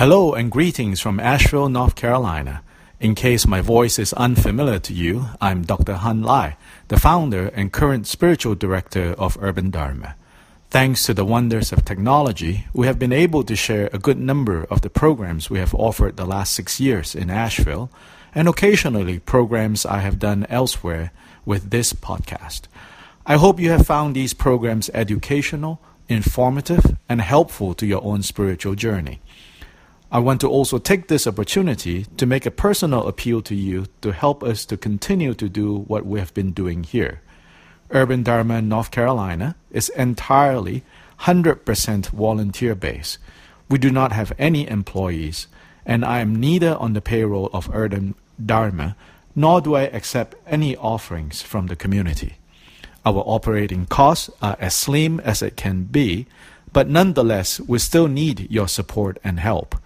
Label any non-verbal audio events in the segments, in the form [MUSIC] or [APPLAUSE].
Hello and greetings from Asheville, North Carolina. In case my voice is unfamiliar to you, I'm Dr. Hun Lye, the founder and current spiritual director of Urban Dharma. Thanks to the wonders of technology, we have been able to share a good number of the programs we have offered the last six years in Asheville, and occasionally programs I have done elsewhere with this podcast. I hope you have found these programs educational, informative, and helpful to your own spiritual journey. I want to also take this opportunity to make a personal appeal to you to help us to continue to do what we have been doing here. Urban Dharma North Carolina is entirely 100% volunteer based. We do not have any employees, and I am neither on the payroll of Urban Dharma nor do I accept any offerings from the community. Our operating costs are as slim as it can be, but nonetheless, we still need your support and help.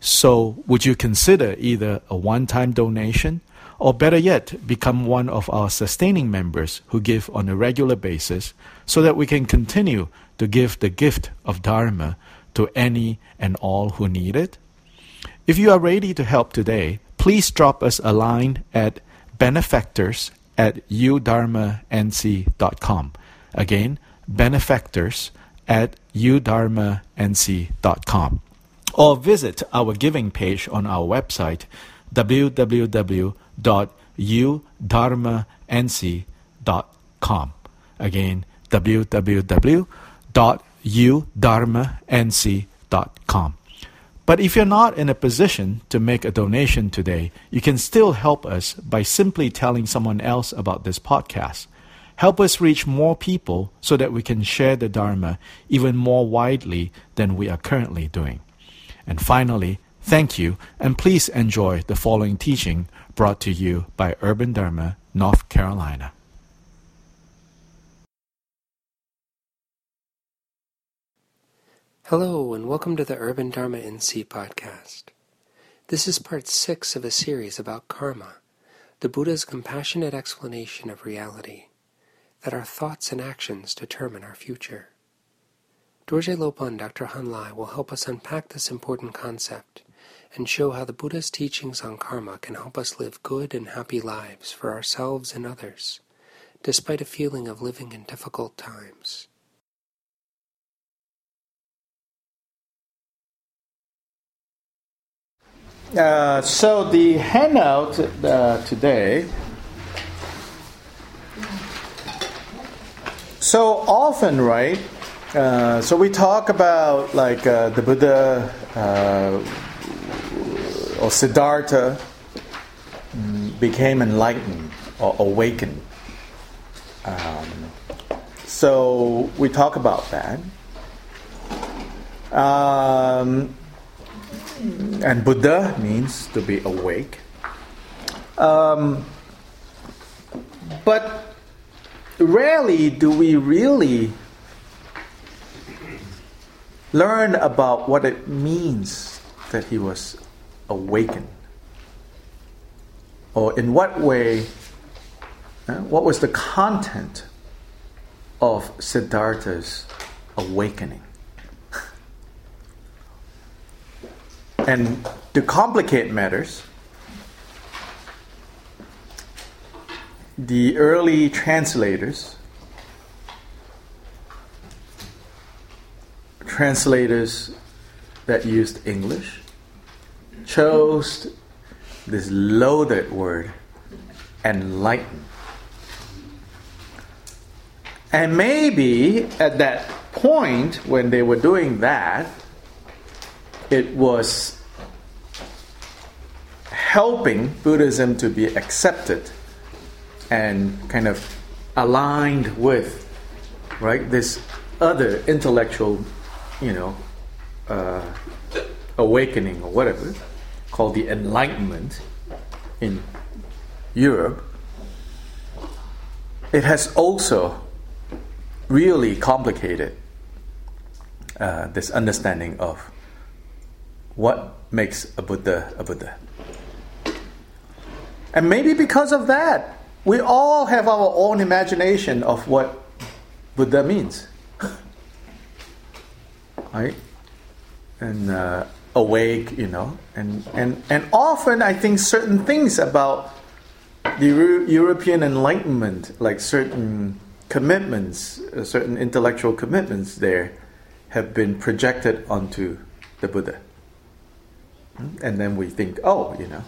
So, would you consider either a one time donation or better yet, become one of our sustaining members who give on a regular basis so that we can continue to give the gift of Dharma to any and all who need it? If you are ready to help today, please drop us a line at benefactors at udharmanc.com. Again, benefactors at udharmanc.com or visit our giving page on our website www.udharmanc.com. Again, www.udharmanc.com. But if you're not in a position to make a donation today, you can still help us by simply telling someone else about this podcast. Help us reach more people so that we can share the Dharma even more widely than we are currently doing. And finally, thank you, and please enjoy the following teaching brought to you by Urban Dharma, North Carolina. Hello, and welcome to the Urban Dharma NC podcast. This is part six of a series about karma, the Buddha's compassionate explanation of reality, that our thoughts and actions determine our future. Dorje Lobban and Dr. Hun Lye will help us unpack this important concept and show how the Buddha's teachings on karma can help us live good and happy lives for ourselves and others, despite a feeling of living in difficult times. Uh, so the handout uh, today. So often, right? Uh, so we talk about like uh, the Buddha uh, or Siddhartha mm, became enlightened or awakened. Um, so we talk about that. Um, and Buddha means to be awake. Um, but rarely do we really learn about what it means that he was awakened. Or in what way, what was the content of Siddhartha's awakening? [LAUGHS] and to complicate matters, the early translators translators that used English chose this loaded word, enlighten. And maybe at that point when they were doing that, it was helping Buddhism to be accepted and kind of aligned with right this other intellectual you know, uh, awakening or whatever, called the Enlightenment in Europe, it has also really complicated uh, this understanding of what makes a Buddha a Buddha. And maybe because of that, we all have our own imagination of what Buddha means right? And uh, awake, you know, and, and, and often I think certain things about the Euro- European Enlightenment, like certain commitments, uh, certain intellectual commitments there, have been projected onto the Buddha. And then we think, oh, you know,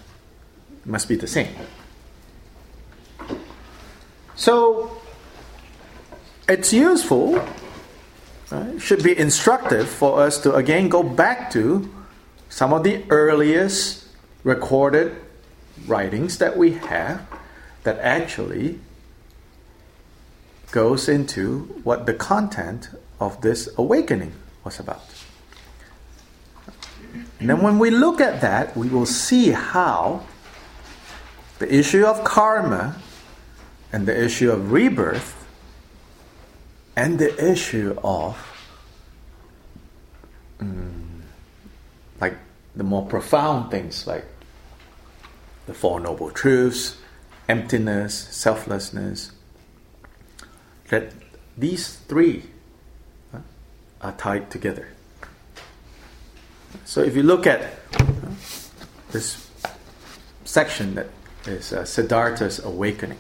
it must be the same. So it's useful, right? should be instructive for us to again go back to some of the earliest recorded writings that we have that actually goes into what the content of this awakening was about. And then when we look at that, we will see how the issue of karma and the issue of rebirth and the issue of um, like the more profound things like the Four Noble Truths, emptiness, selflessness, that these three uh, are tied together. So if you look at uh, this section that is uh, Siddhartha's awakening.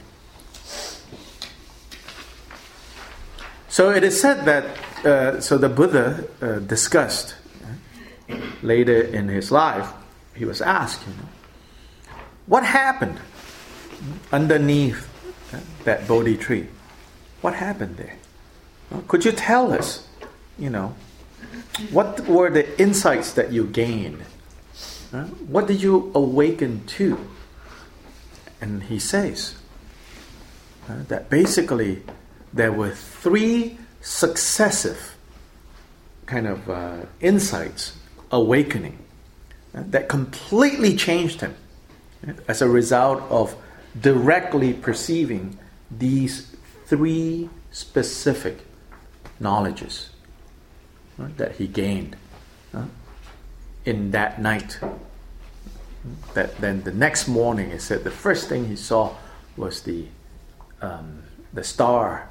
So it is said that uh, so the Buddha uh, discussed uh, later in his life, he was asked, you know, what happened underneath uh, that Bodhi tree? What happened there? Could you tell us, you know, what were the insights that you gained? Uh, what did you awaken to? And he says that basically there were three successive kind of uh, insights awakening uh, that completely changed him uh, as a result of directly perceiving these three specific knowledges uh, that he gained uh, in that night. That then the next morning, he said the first thing he saw was the um, the star,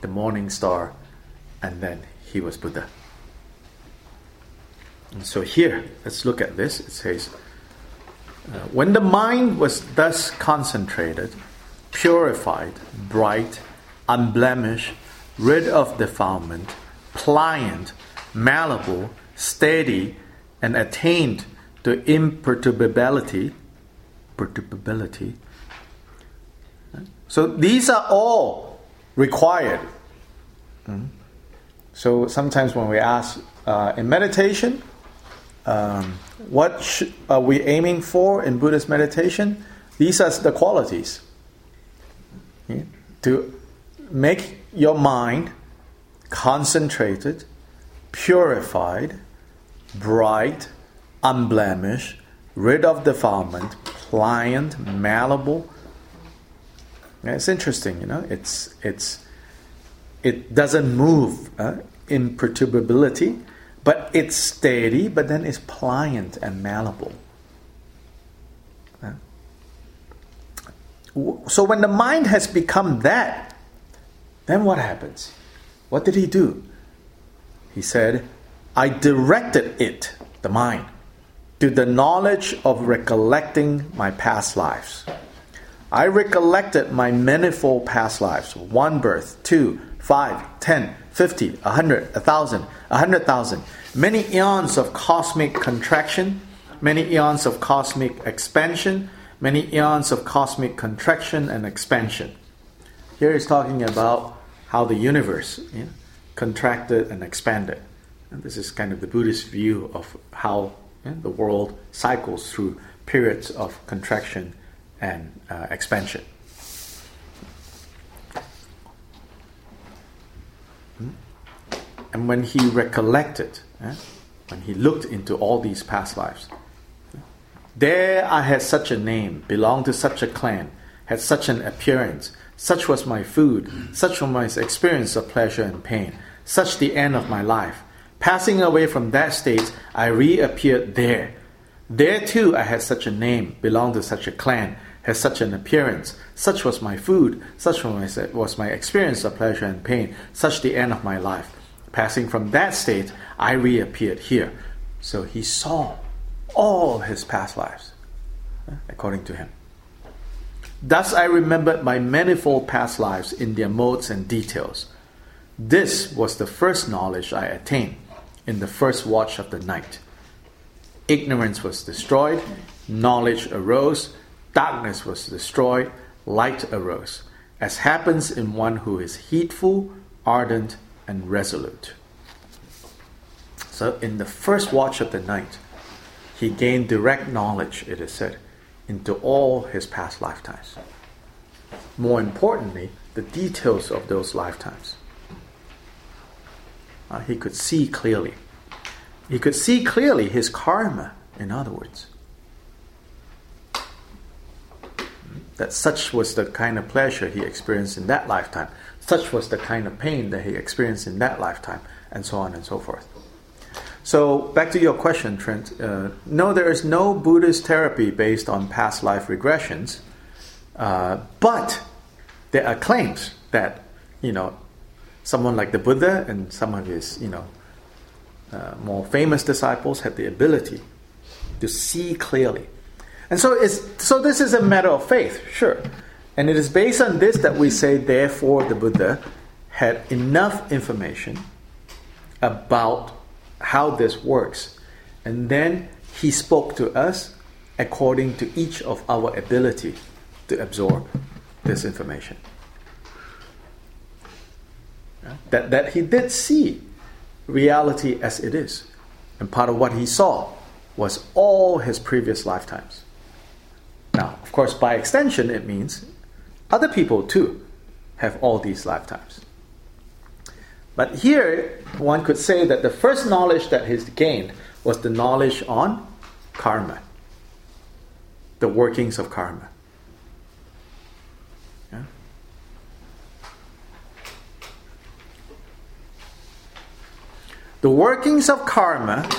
the morning star, and then he was Buddha. And so here, let's look at this. It says, uh, when the mind was thus concentrated, purified, bright, unblemished, rid of defilement, pliant, malleable, steady, and attained to imperturbability, perturbability. So these are all required. So sometimes when we ask uh, in meditation, um, what sh- are we aiming for in Buddhist meditation? These are the qualities. Yeah? To make your mind concentrated, purified, bright, unblemished, rid of defilement, pliant, malleable. It's interesting, you know. It's it's it doesn't move, uh, imperturbability, but it's steady, but then it's pliant and malleable. Uh, So when the mind has become that, then what happens? What did he do? He said, I directed it, the mind, to the knowledge of recollecting my past lives. I recollected my manifold past lives one birth, two, five, ten, fifty, a hundred, a thousand, a hundred thousand, many eons of cosmic contraction, many eons of cosmic expansion, many eons of cosmic contraction and expansion. Here he's talking about how the universe yeah, contracted and expanded. And this is kind of the Buddhist view of how yeah, the world cycles through periods of contraction and uh, expansion. Hmm? And when he recollected, yeah, when he looked into all these past lives, there I had such a name, belonged to such a clan, had such an appearance, such was my food, such was my experience of pleasure and pain, such the end of my life. Passing away from that state, I reappeared there. There too I had such a name, belonged to such a clan, had such an appearance, such was my food, such was my experience of pleasure and pain, such the end of my life. Passing from that state, I reappeared here. So he saw all his past lives, uh, according to him. Thus I remembered my manifold past lives in their modes and details. This was the first knowledge I attained in the first watch of the night. Ignorance was destroyed, knowledge arose, darkness was destroyed, light arose, as happens in one who is heedful, ardent, and resolute. So, in the first watch of the night, he gained direct knowledge, it is said, into all his past lifetimes. More importantly, the details of those lifetimes. Uh, he could see clearly. He could see clearly his karma, in other words. That such was the kind of pleasure he experienced in that lifetime, such was the kind of pain that he experienced in that lifetime, and so on and so forth. So, back to your question, Trent. Uh, no, there is no Buddhist therapy based on past life regressions, uh, but there are claims that, you know, someone like the Buddha and some of his, you know, uh, more famous disciples had the ability to see clearly. And so, it's, so this is a matter of faith, sure. And it is based on this that we say, therefore, the Buddha had enough information about how this works. And then he spoke to us according to each of our ability to absorb this information. That, that he did see reality as it is. And part of what he saw was all his previous lifetimes. Now, of course, by extension, it means other people too have all these lifetimes. But here, one could say that the first knowledge that he's gained was the knowledge on karma, the workings of karma. The workings of karma,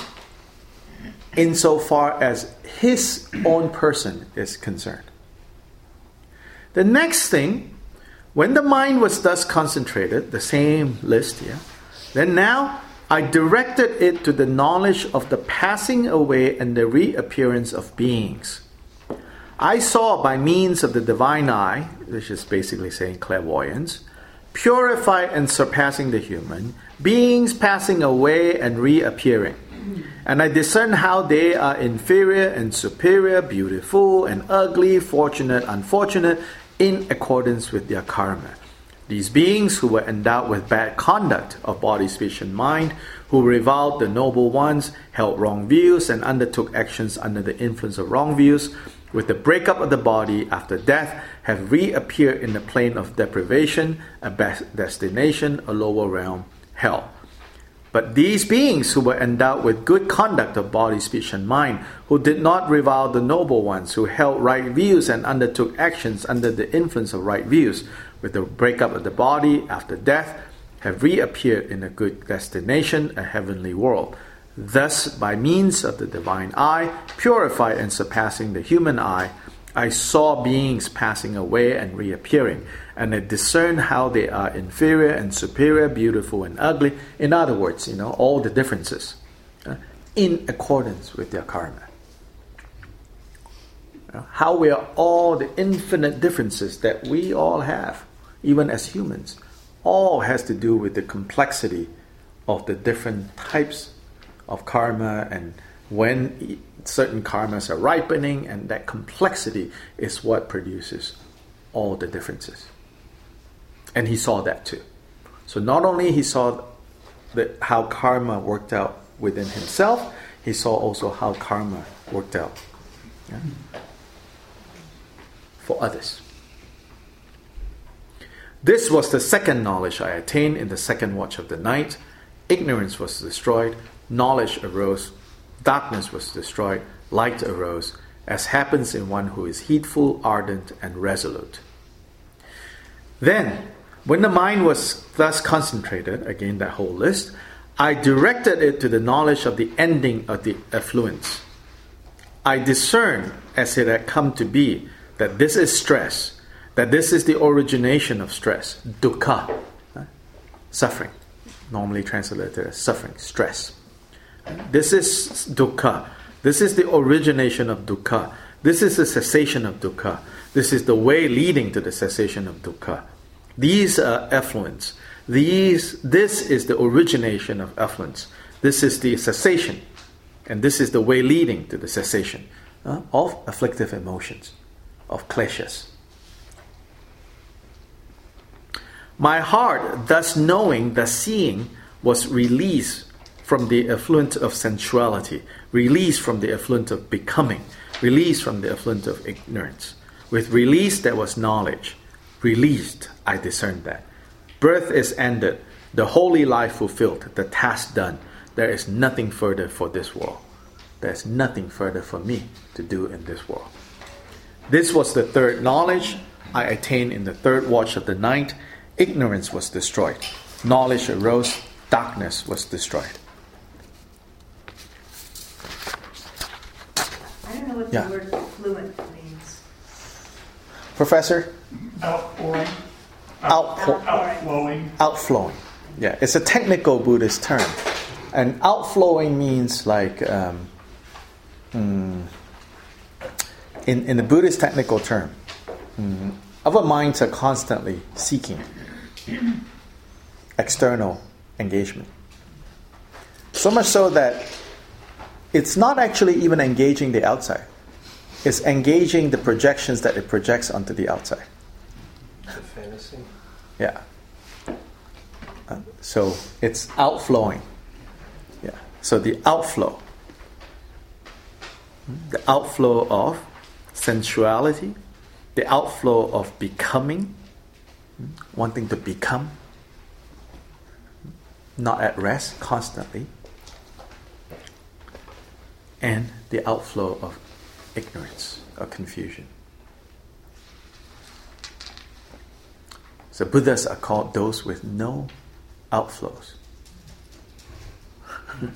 insofar as his own person is concerned. The next thing when the mind was thus concentrated, the same list here, then now I directed it to the knowledge of the passing away and the reappearance of beings. I saw by means of the divine eye, which is basically saying clairvoyance, purified and surpassing the human, beings passing away and reappearing. And I discern how they are inferior and superior, beautiful and ugly, fortunate, unfortunate, in accordance with their karma. These beings who were endowed with bad conduct of body, speech, and mind, who reviled the noble ones, held wrong views, and undertook actions under the influence of wrong views, with the breakup of the body after death, have reappeared in the plane of deprivation, a destination, a lower realm, hell. But these beings who were endowed with good conduct of body, speech, and mind, who did not revile the noble ones, who held right views and undertook actions under the influence of right views, with the breakup of the body after death, have reappeared in a good destination, a heavenly world. Thus, by means of the divine eye, purified and surpassing the human eye, I saw beings passing away and reappearing, and they discern how they are inferior and superior, beautiful and ugly. In other words, you know, all the differences uh, in accordance with their karma. Uh, how we are all the infinite differences that we all have, even as humans, all has to do with the complexity of the different types of karma and when certain karmas are ripening, and that complexity is what produces all the differences. And he saw that too. So not only he saw that how karma worked out within himself, he saw also how karma worked out yeah, for others. This was the second knowledge I attained in the second watch of the night. Ignorance was destroyed, knowledge arose, darkness was destroyed, light arose, as happens in one who is heedful, ardent, and resolute. Then, when the mind was thus concentrated, again that whole list, I directed it to the knowledge of the ending of the effluence. I discerned, as it had come to be, that this is stress, that this is the origination of stress, dukkha, suffering, normally translated as suffering, stress This is dukkha. This is the origination of dukkha. This is the cessation of dukkha. This is the way leading to the cessation of dukkha. These are effluents. These, this is the origination of effluence. This is the cessation. And this is the way leading to the cessation uh, of afflictive emotions, of kleshas. My heart, thus knowing, thus seeing, was released from the effluent of sensuality, released from the effluent of becoming, released from the effluent of ignorance. With release, there was knowledge. Released, I discerned that. Birth is ended, the holy life fulfilled, the task done. There is nothing further for this world. There's nothing further for me to do in this world. This was the third knowledge I attained in the third watch of the night ignorance was destroyed. Knowledge arose, darkness was destroyed. I don't know what Yeah. the word fluent means. Professor? Outpouring, Outpo- outflowing. outflowing. Yeah, it's a technical Buddhist term. And outflowing means like, um, mm, in, in the Buddhist technical term, mm, our minds are constantly seeking external engagement. So much so that it's not actually even engaging the outside, it's engaging the projections that it projects onto the outside. The fantasy. Yeah. Uh, so it's outflowing. Yeah. So the outflow. The outflow of sensuality, the outflow of becoming, wanting to become, not at rest constantly, and the outflow of ignorance or confusion. So Buddhas are called those with no outflows. [LAUGHS]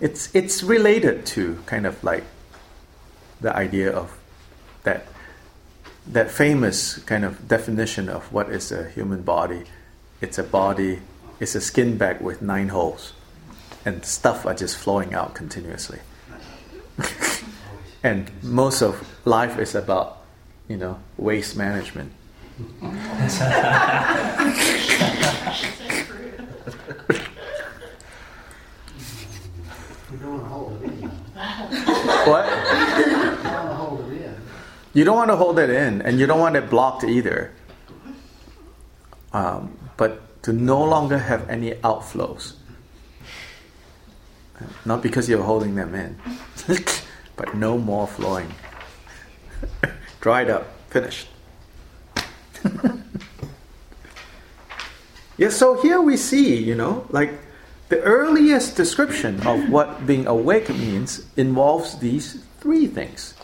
it's it's related to kind of like the idea of that that famous kind of definition of what is a human body. It's a body, it's a skin bag with nine holes, and stuff are just flowing out continuously. [LAUGHS] and most of life is about, you know, waste management. You don't want to hold it in. You What? You don't want to hold it in, and you don't want it blocked either. Um, but to no longer have any outflows. Not because you're holding them in, [LAUGHS] but no more flowing. [LAUGHS] Dried up, finished. Yeah, so here we see, you know, like the earliest description of what being awake means involves these three things.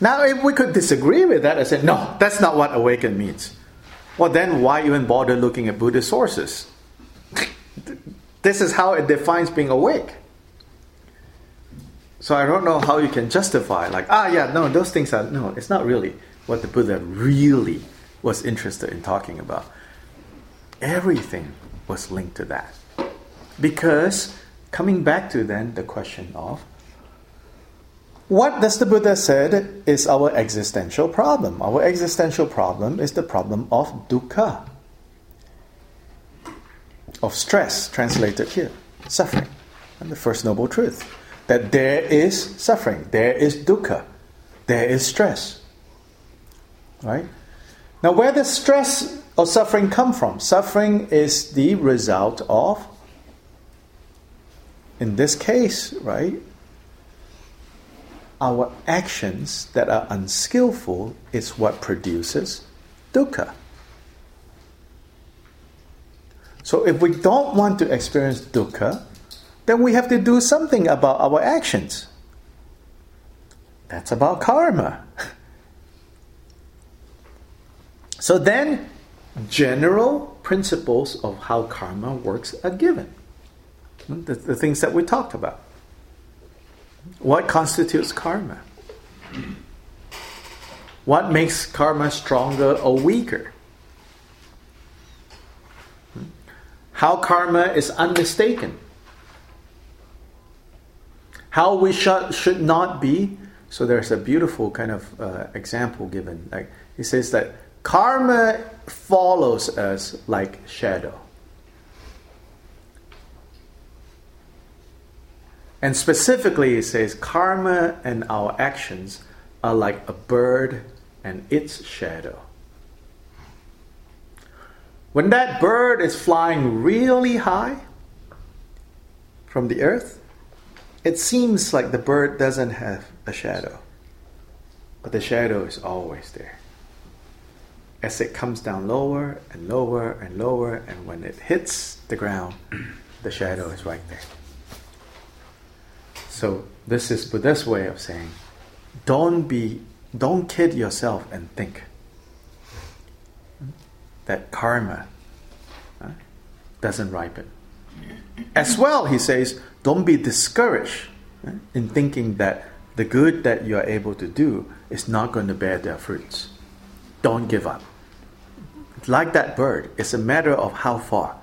Now, if we could disagree with that and say, no, that's not what awaken means, well, then why even bother looking at Buddhist sources? [LAUGHS] this is how it defines being awake. So I don't know how you can justify, like, ah, yeah, no, those things are, no, it's not really what the Buddha really was interested in talking about. Everything was linked to that. Because, coming back to then the question of, what does the Buddha said is our existential problem? Our existential problem is the problem of dukkha, of stress, translated here, suffering, and the first noble truth that there is suffering, there is dukkha, there is stress. Right? Now, where does stress or suffering come from? Suffering is the result of, in this case, right, our actions that are unskillful is what produces dukkha. So if we don't want to experience dukkha, then we have to do something about our actions. That's about karma. [LAUGHS] So then, general principles of how karma works are given. The, the things that we talked about. What constitutes karma? What makes karma stronger or weaker? how karma is unmistaken, how we sh- should not be. So there's a beautiful kind of uh, example given. Like he says that karma follows us like shadow. And specifically, he says karma and our actions are like a bird and its shadow. When that bird is flying really high from the earth, it seems like the bird doesn't have a shadow. But the shadow is always there. As it comes down lower and lower and lower, and when it hits the ground, [CLEARS THROAT] the shadow is right there. So this is Buddha's way of saying, don't be, don't kid yourself and think that karma doesn't ripen. As well, he says, don't be discouraged uh, in thinking that the good that you are able to do is not going to bear their fruits. Don't give up. Like that bird, it's a matter of how far.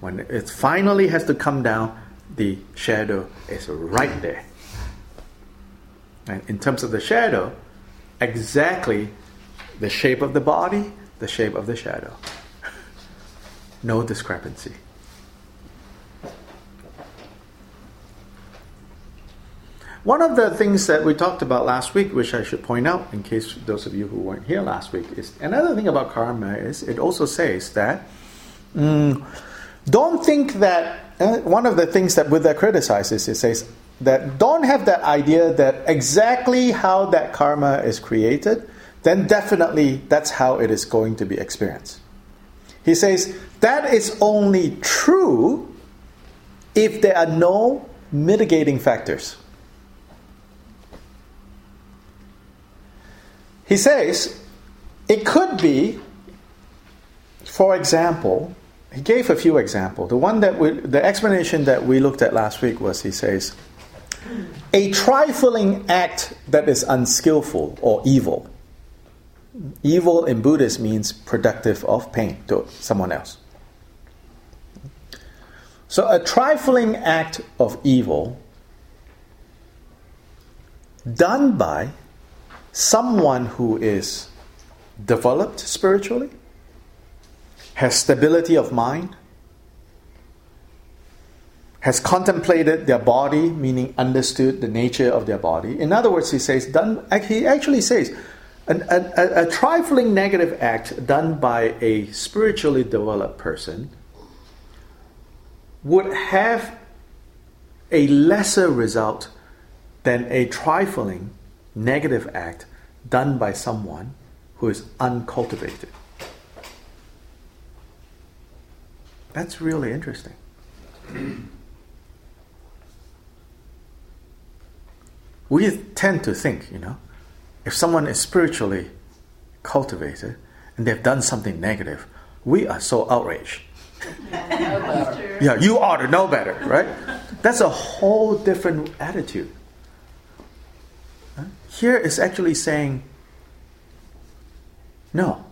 When it finally has to come down, the shadow is right there. And in terms of the shadow, exactly the shape of the body, the shape of the shadow. [LAUGHS] no discrepancy. One of the things that we talked about last week, which I should point out in case those of you who weren't here last week, is another thing about karma is it also says that mm, don't think that uh, one of the things that Buddha criticizes it says that don't have that idea that exactly how that karma is created, then definitely that's how it is going to be experienced. He says that is only true if there are no mitigating factors. He says it could be, for example, he gave a few examples. The one that we, the explanation that we looked at last week was he says, a trifling act that is unskillful or evil. Evil in Buddhist means productive of pain to someone else. So, a trifling act of evil done by someone who is developed spiritually, has stability of mind, has contemplated their body, meaning understood the nature of their body. In other words, he says, done, he actually says, an, a, a, trifling negative act done by a spiritually developed person would have a lesser result than a trifling negative act done by someone who is uncultivated. That's really interesting. we tend to think, you know, if someone is spiritually cultivated and they've done something negative, we are so outraged. [LAUGHS] yeah, you ought to know better, right? That's a whole different attitude. Here is actually saying, no.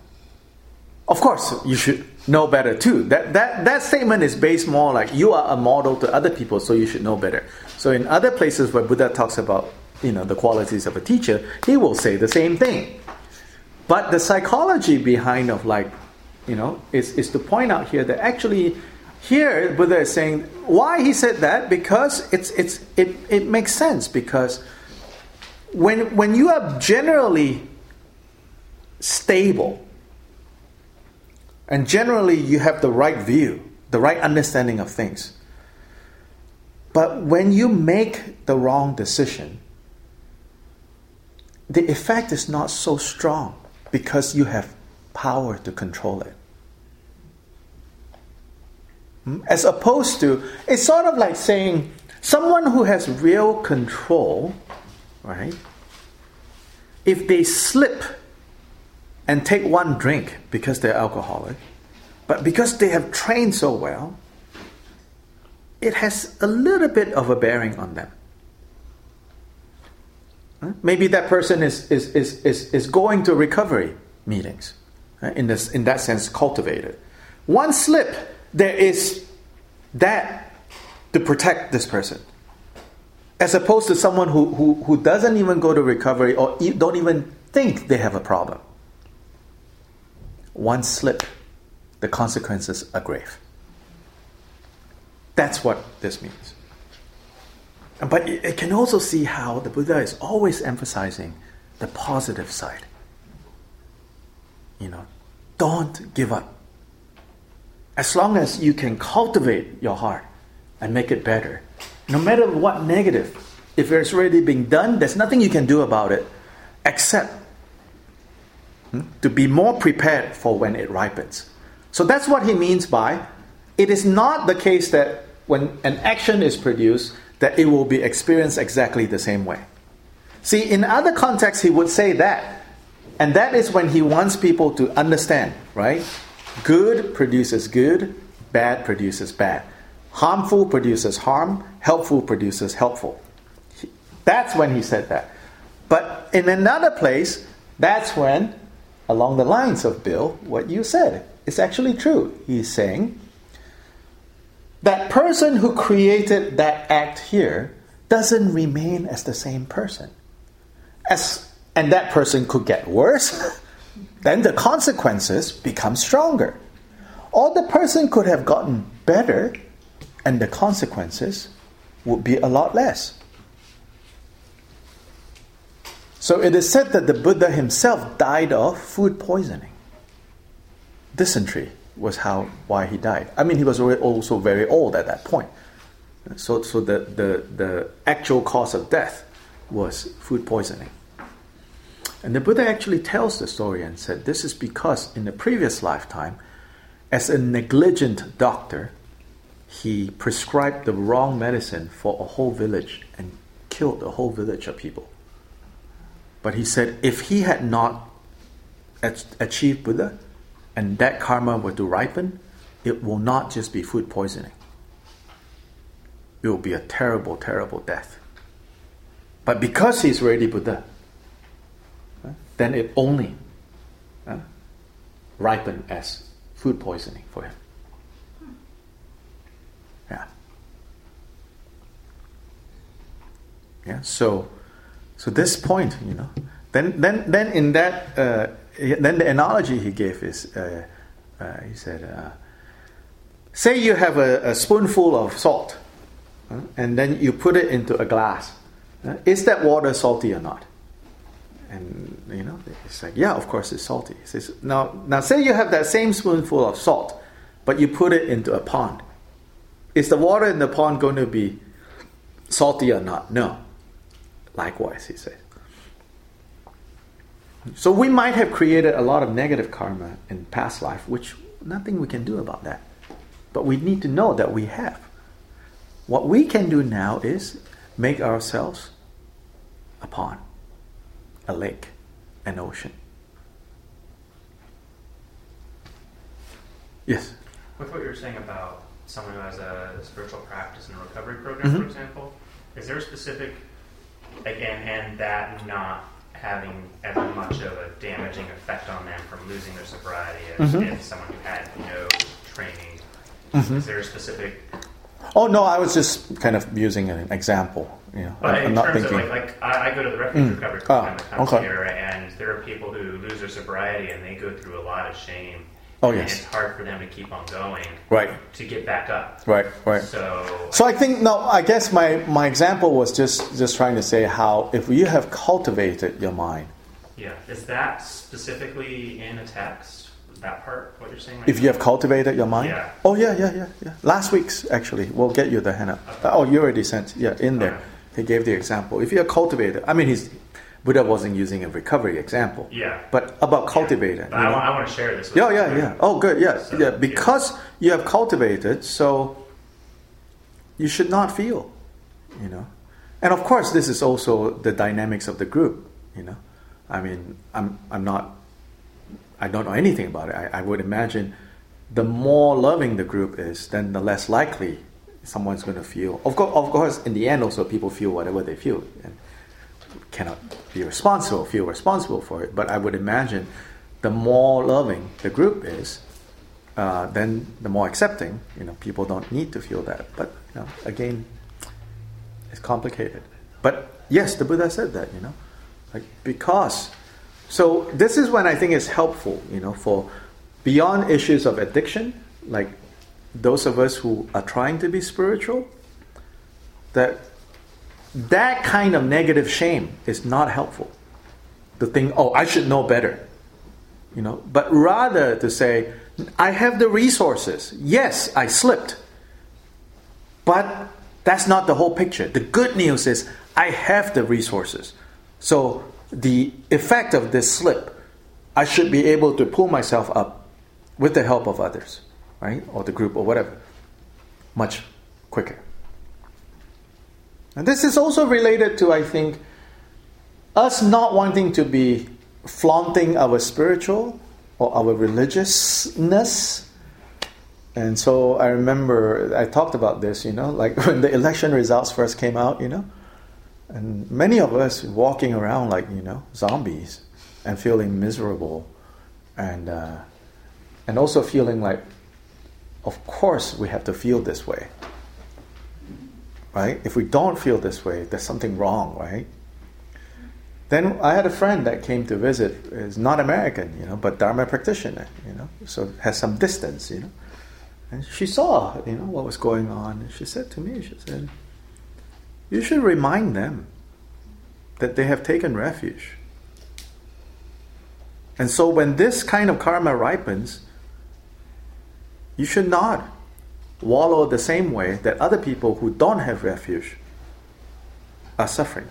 Of course, you should know better too. That, that, that statement is based more like you are a model to other people, so you should know better. So in other places where Buddha talks about you know the qualities of a teacher, he will say the same thing. But the psychology behind of like, you know, is, is to point out here that actually here Buddha is saying why he said that because it's it's it, it makes sense because when when you are generally stable and generally you have the right view, the right understanding of things. But when you make the wrong decision, the effect is not so strong because you have power to control it. Hmm? As opposed to, it's sort of like saying someone who has real control, right? If they slip and take one drink because they're alcoholic, but because they have trained so well, it has a little bit of a bearing on them. Maybe that person is, is, is, is, is going to recovery meetings, in, this, in that sense, cultivated. One slip, there is that to protect this person. As opposed to someone who, who, who doesn't even go to recovery or don't even think they have a problem. One slip, the consequences are grave. That's what this means. But it can also see how the Buddha is always emphasizing the positive side. You know, don't give up. As long as you can cultivate your heart and make it better, no matter what negative, if it's already being done, there's nothing you can do about it except hmm, to be more prepared for when it ripens. So that's what he means by it is not the case that when an action is produced, that it will be experienced exactly the same way. See, in other contexts, he would say that. And that is when he wants people to understand, right? Good produces good, bad produces bad. Harmful produces harm, helpful produces helpful. That's when he said that. But in another place, that's when, along the lines of Bill, what you said is actually true. He's saying, that person who created that act here doesn't remain as the same person. As, and that person could get worse, [LAUGHS] then the consequences become stronger. Or the person could have gotten better, and the consequences would be a lot less. So it is said that the Buddha himself died of food poisoning, dysentery was how why he died. I mean, he was also very old at that point. So, so the, the, the actual cause of death was food poisoning. And the Buddha actually tells the story and said, This is because in the previous lifetime, as a negligent doctor, he prescribed the wrong medicine for a whole village and killed a whole village of people. But he said, if he had not achieved Buddha, and that karma were to ripen, it will not just be food poisoning. It will be a terrible, terrible death. But because he's already Buddha, then it only ripened as food poisoning for him. Yeah. So, so this point, you know, then then then in that uh, then the analogy he gave is uh, uh, he said, uh, say you have a, a spoonful of salt, and then you put it into a glass. Is that water salty or not? And you know, it's like, yeah, of course it's salty. He says, now, now say you have that same spoonful of salt, but you put it into a pond. Is the water in the pond going to be salty or not? No. Likewise, he says. So we might have created a lot of negative karma in past life, which nothing we can do about that. But we need to know that we have. What we can do now is make ourselves a pond, a lake, an ocean. Yes. With what you're saying about someone who has a spiritual practice and a recovery program, Mhm. for example, is there a specific, again, and that not having as much of a damaging effect on them from losing their sobriety as Mhm. if someone who had no training? Mhm. Is there a specific? Oh no, I was just kind of using an example. You know, But I'm in not terms thinking. of like, like I, I go to the refuge Mm. recovery program that comes okay. here, and there are people who lose their sobriety and they go through a lot of shame. Oh, and yes. it's hard for them to keep on going. Right. To get back up. Right, right. So. So I think no, I guess my, my example was just just trying to say how if you have cultivated your mind, Yeah, is that specifically in a text? That part, what you're saying? Right if you have cultivated your mind. Yeah. Oh yeah, yeah, yeah, yeah. Last week's actually, we'll get you the henna. up. Oh, you already sent. Yeah, in there, Okay. he gave the example. If you have cultivated, I mean, he's Buddha wasn't using a recovery example. Yeah. But about cultivated. But you I, want, I want to share this. With Yeah, you. yeah, yeah. Oh, good. Yeah, So, yeah. Because you have cultivated, so you should not feel, you know. And of course, this is also the dynamics of the group, you know. I mean, I'm, I'm not, I don't know anything about it. I, I would imagine the more loving the group is, then the less likely someone's going to feel. Of course, of course, in the end, also people feel whatever they feel, and cannot be responsible, feel responsible for it. But I would imagine the more loving the group is, uh, then the more accepting, you know, people don't need to feel that. But you know, again, it's complicated. But yes, the Buddha said that, you know, like because. So this is when I think it's helpful, you know, for beyond issues of addiction, like those of us who are trying to be spiritual, that that kind of negative shame is not helpful. To think, oh, I should know better, you know, but rather to say, I have the resources. Yes, I slipped, but that's not the whole picture. The good news is I have the resources. So the effect of this slip, I should be able to pull myself up with the help of others, right? Or the group or whatever, much quicker. And this is also related to, I think, us not wanting to be flaunting our spiritual or our religiousness. And so I remember I talked about this, you know, like [LAUGHS] when the election results first came out, you know, and many of us walking around like, you know, zombies and feeling miserable and, uh, and also feeling like, of course, we have to feel this way. Right? If we don't feel this way, there's something wrong, right? Then I had a friend that came to visit, is not American, you know, but Dharma practitioner, you know, so has some distance, you know. And she saw, you know, what was going on. And she said to me, she said, You should remind them that they have taken refuge. And so when this kind of karma ripens, you should not wallow the same way that other people who don't have refuge are suffering.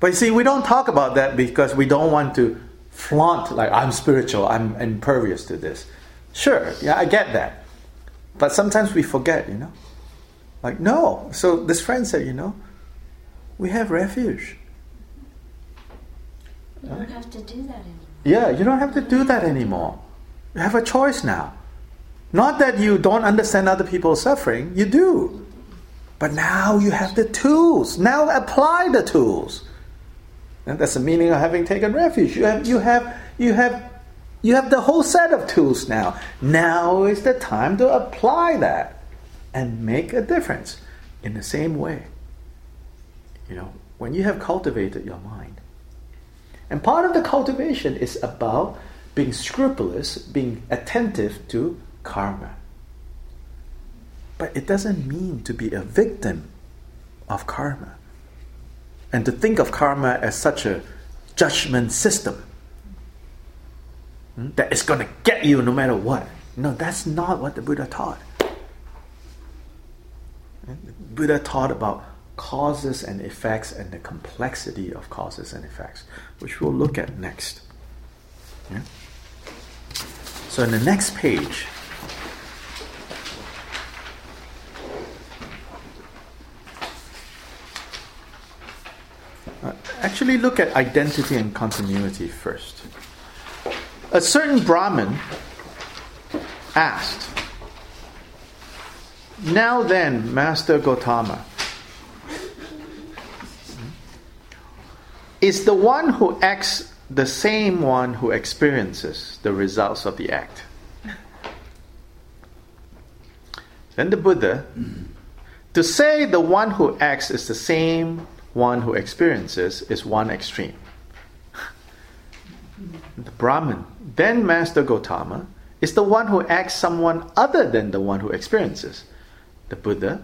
But you see, we don't talk about that because we don't want to flaunt, like, I'm spiritual, I'm impervious to this. Sure, yeah, I get that. But sometimes we forget, you know? Like, no. So this friend said, you know, we have refuge. You don't have to do that anymore. Yeah, you don't have to do that anymore. You have a choice now. Not that you don't understand other people's suffering, you do. But now you have the tools. Now apply the tools. And that's the meaning of having taken refuge. You have you have you have you have the whole set of tools now. Now is the time to apply that and make a difference in the same way. You know, when you have cultivated your mind. And part of the cultivation is about being scrupulous, being attentive to karma. But it doesn't mean to be a victim of karma and to think of karma as such a judgment system hmm, that is going to get you no matter what. No, that's not what the Buddha taught. The Buddha taught about causes and effects and the complexity of causes and effects, which we'll look at next. Yeah? So, in the next page, Uh, actually, look at identity and continuity first. A certain Brahmin asked, Now then, Master Gotama, is the one who acts the same one who experiences the results of the act? Then the Buddha, to say the one who acts is the same one who experiences is one extreme. the Brahmin, then Master Gotama, is the one who acts someone other than the one who experiences. The Buddha,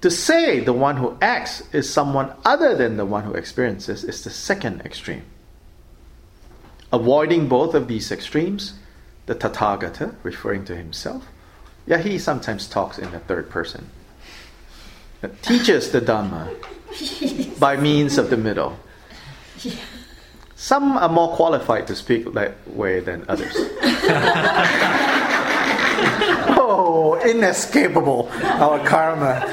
to say the one who acts is someone other than the one who experiences is the second extreme. Avoiding both of these extremes, the Tathagata, referring to himself, yeah, he sometimes talks in the third person, teaches the Dhamma [LAUGHS] by means of the middle. Some are more qualified to speak that way than others. [LAUGHS] oh, inescapable, our karma.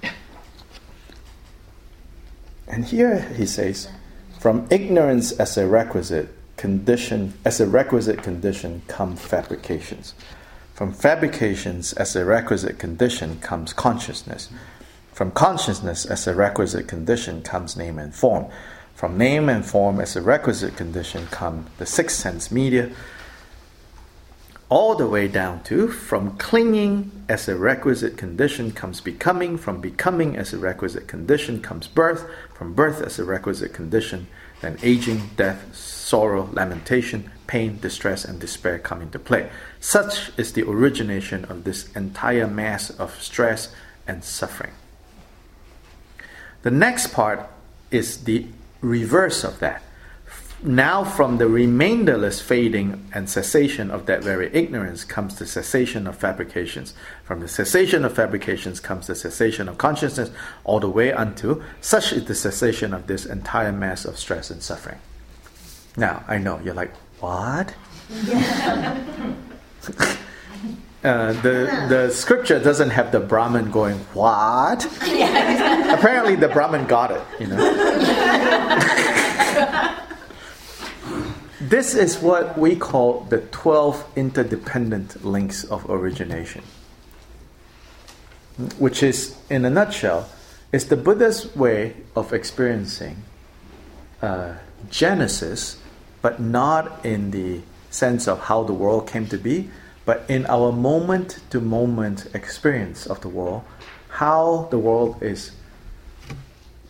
[LAUGHS] and here he says, from ignorance as a requisite condition, as a requisite condition come fabrications. From fabrications as a requisite condition comes consciousness. From consciousness as a requisite condition comes name and form. From name and form as a requisite condition come the six sense media, all the way down to from clinging as a requisite condition comes becoming, from becoming as a requisite condition comes birth, from birth as a requisite condition, then aging, death, sorrow, lamentation, pain, distress, and despair come into play. Such is the origination of this entire mass of stress and suffering. The next part is the reverse of that. Now, from the remainderless fading and cessation of that very ignorance comes the cessation of fabrications. From the cessation of fabrications comes the cessation of consciousness, all the way unto such is the cessation of this entire mass of stress and suffering. Now, I know you're like, what? [LAUGHS] Uh, the the scripture doesn't have the Brahmin going what? Apparently, the Brahmin got it. You know. this is what we call the twelve interdependent links of origination, which is, in a nutshell, is the Buddha's way of experiencing uh, Genesis, but not in the sense of how the world came to be but in our moment to moment experience of the world, how the world is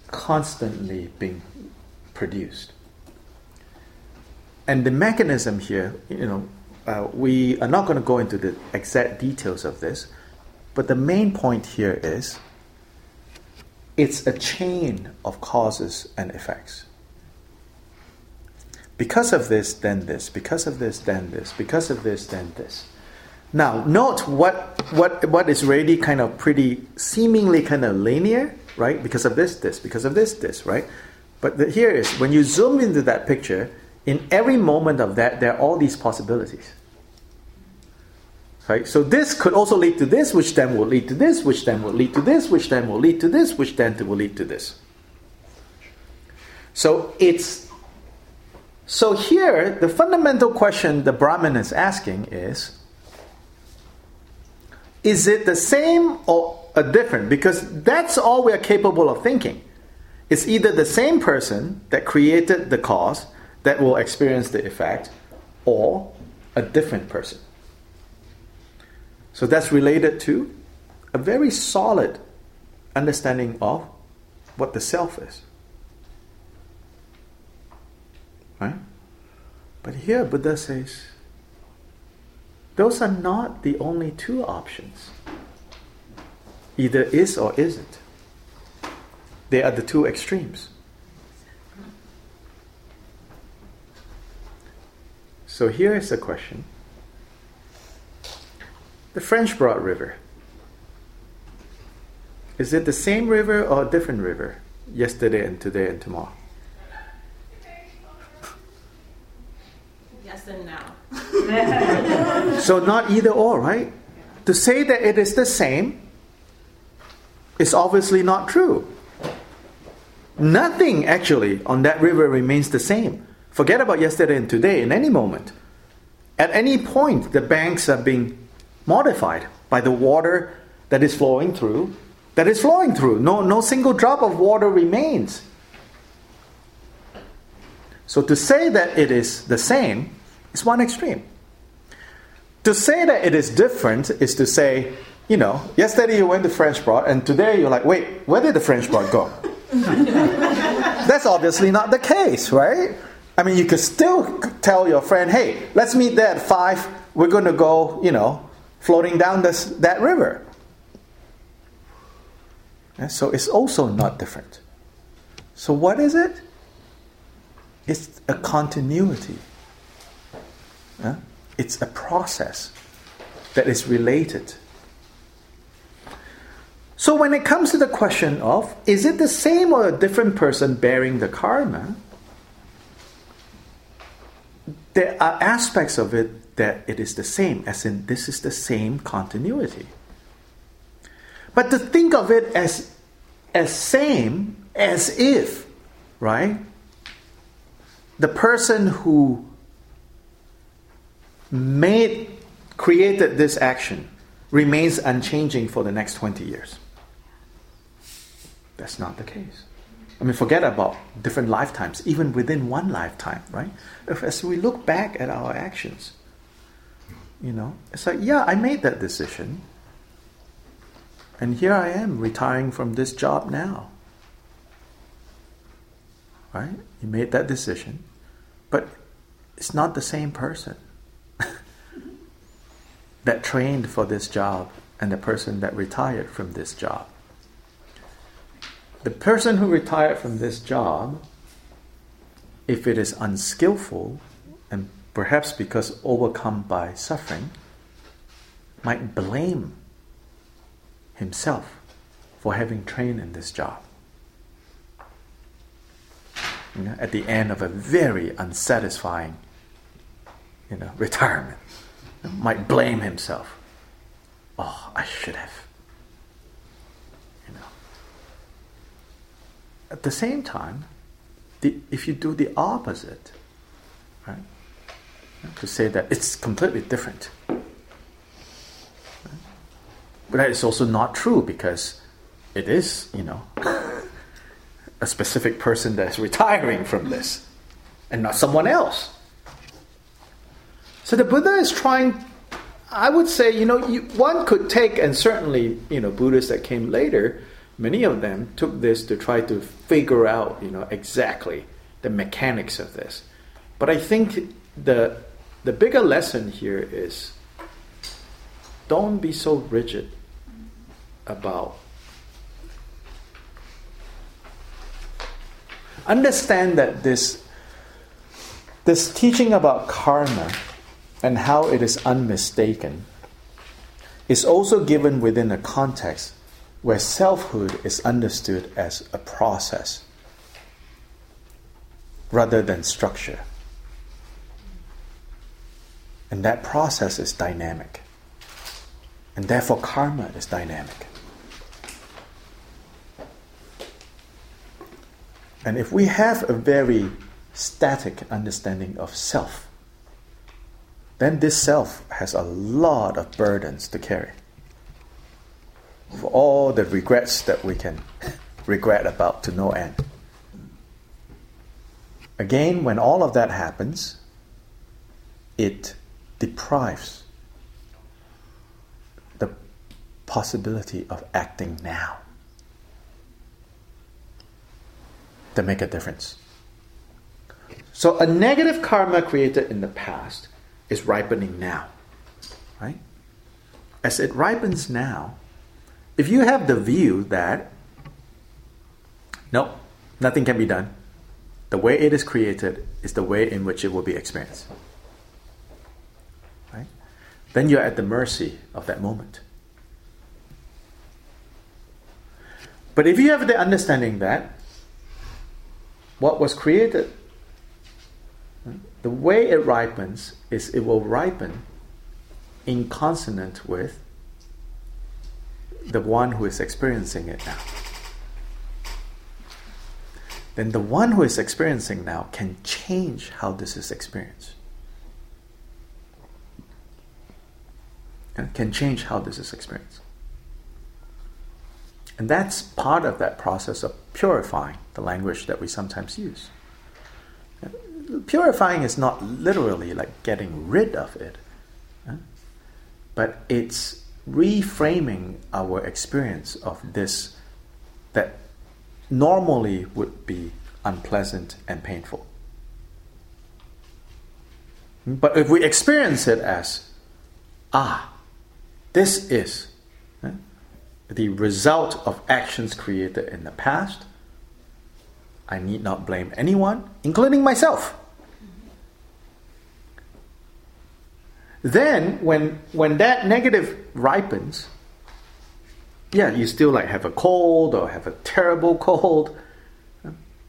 constantly being produced. And the mechanism here, you know, uh, we are not going to go into the exact details of this, but the main point here is it's a chain of causes and effects. Because of this, then this. Because of this, then this. Because of this, then this. Now, note what, what, what is really kind of pretty, seemingly kind of linear, right? Because of this, this, because of this, this, right? But the, here is when you zoom into that picture, in every moment of that, there are all these possibilities. Right? So this could also lead to this, which then will lead to this, which then will lead to this, which then will lead to this, which then will lead to this. So it's so here the fundamental question the Brahmin is asking is is it the same or a different? Because that's all we are capable of thinking. It's either the same person that created the cause that will experience the effect, or a different person. So that's related to a very solid understanding of what the self is. Right? But here Buddha says those are not the only two options. Either is or isn't. They are the two extremes. So here is the question The French Broad River. Is it the same river or a different river yesterday and today and tomorrow? Yes and no. so not either or, right? To say that it is the same is obviously not true. Nothing actually on that river remains the same. Forget about yesterday and today in any moment. At any point, the banks are being modified by the water that is flowing through, that is flowing through. No, no single drop of water remains. So to say that it is the same is one extreme. To say that it is different is to say, you know, yesterday you went to French Broad and today you're like, wait, where did the French Broad go? [LAUGHS] That's obviously not the case, right? I mean, you could still tell your friend, hey, let's meet there at 5. We're going to go, you know, floating down this, that river. so it's also not different. So, what is it? It's a continuity. It's a process that is related. So, when it comes to the question of is it the same or a different person bearing the karma, there are aspects of it that it is the same, as in, this is the same continuity. But to think of it as, as same, as if, right? The person who made, created this action remains unchanging for the next 20 years. That's not the case. I mean, forget about different lifetimes, even within one lifetime, right? If, as we look back at our actions, you know, it's like, yeah, I made that decision. And here I am retiring from this job now. Right? You made that decision. But it's not the same person that trained for this job and the person that retired from this job. The person who retired from this job, if it is unskillful and perhaps because overcome by suffering, might blame himself for having trained in this job. You know, at the end of a very unsatisfying you know, [LAUGHS] retirement, might blame himself. Oh, I should have. You know. At the same time, the, if you do the opposite, right, to say that it's completely different, but that is also not true because it is, you know, [LAUGHS] a specific person that is retiring from this and not someone else. So the Buddha is trying, I would say, you know, you, one could take, and certainly, you know, Buddhists that came later, many of them took this to try to figure out, you know, exactly the mechanics of this. But I think the, the bigger lesson here is don't be so rigid about. Understand that this, this teaching about karma and how it is unmistaken is also given within a context where selfhood is understood as a process rather than structure. And that process is dynamic. And therefore, karma is dynamic. And if we have a very static understanding of self, then this self has a lot of burdens to carry. For all the regrets that we can [LAUGHS] regret about to no end. Again, when all of that happens, it deprives the possibility of acting now to make a difference. So, a negative karma created in the past is ripening now. Right? As it ripens now, if you have the view that no, nothing can be done, the way it is created is the way in which it will be experienced. Right? Then you're at the mercy of that moment. But if you have the understanding that what was created the way it ripens is it will ripen in consonant with the one who is experiencing it now. Then the one who is experiencing now can change how this is experienced. And can change how this is experienced. And that's part of that process of purifying the language that we sometimes use purifying is not literally like getting rid of it, but it's reframing our experience of this that normally would be unpleasant and painful. But if we experience it as, ah, this is the result of actions created in the past, I need not blame anyone, including myself. Then, when when that negative ripens, yeah, you still like have a cold or have a terrible cold,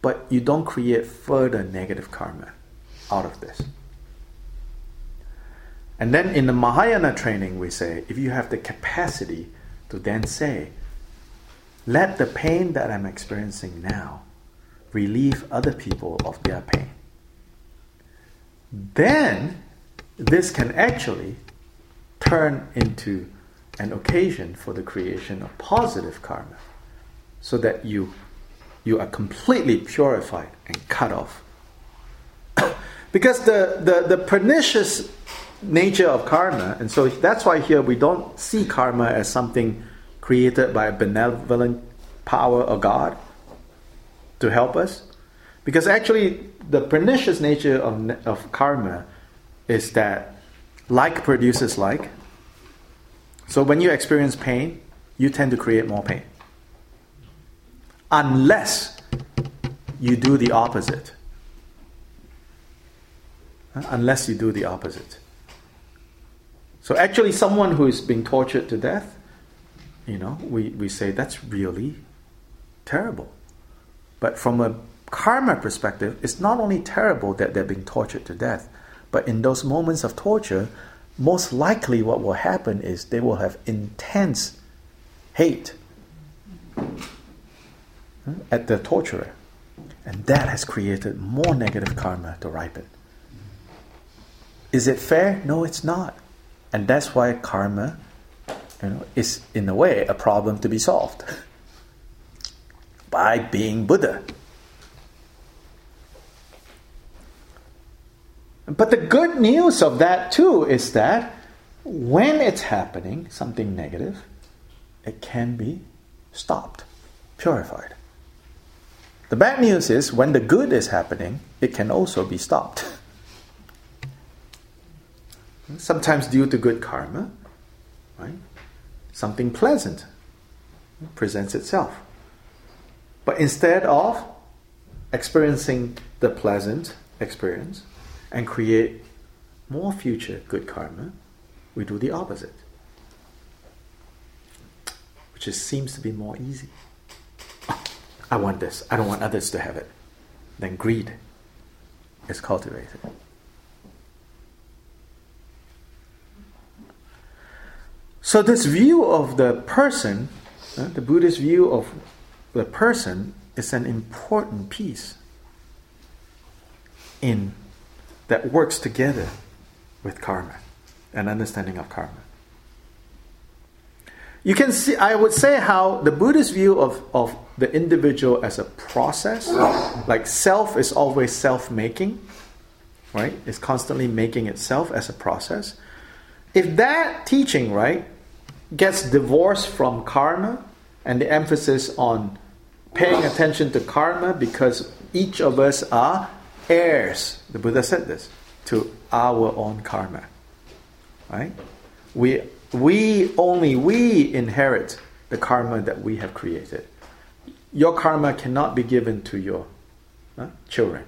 but you don't create further negative karma out of this. And then in the Mahayana training, we say if you have the capacity to then say, let the pain that I'm experiencing now relieve other people of their pain. Then this can actually turn into an occasion for the creation of positive karma so that you you are completely purified and cut off. [COUGHS] because the, the, the pernicious nature of karma, and so that's why here we don't see karma as something created by a benevolent power of God to help us. Because actually, the pernicious nature of, of karma is that like produces like. So when you experience pain, you tend to create more pain. Unless you do the opposite. Unless you do the opposite. So actually, someone who is being tortured to death, you know, we, we say that's really terrible. But from a karma perspective, it's not only terrible that they're being tortured to death, but in those moments of torture, most likely what will happen is they will have intense hate at the torturer. And that has created more negative karma to ripen. Is it fair? No, it's not. And that's why karma you know, is, in a way, a problem to be solved [LAUGHS] by being Buddha. But the good news of that too is that when it's happening, something negative, it can be stopped, purified. The bad news is when the good is happening, it can also be stopped. [LAUGHS] Sometimes due to good karma, right? Something pleasant presents itself. But instead of experiencing the pleasant experience and create more future good karma, we do the opposite, which just seems to be more easy. [LAUGHS] I want this, I don't want others to have it. Then greed is cultivated. So, this view of the person, uh, the Buddhist view of the person, is an important piece in that works together with karma and understanding of karma. You can see, I would say, how the Buddhist view of, of the individual as a process, like self is always self making, right? It's constantly making itself as a process. If that teaching, right, gets divorced from karma and the emphasis on paying attention to karma because each of us are heirs, the Buddha said this, to our own karma. Right? We, we only we inherit the karma that we have created. Your karma cannot be given to your uh, children.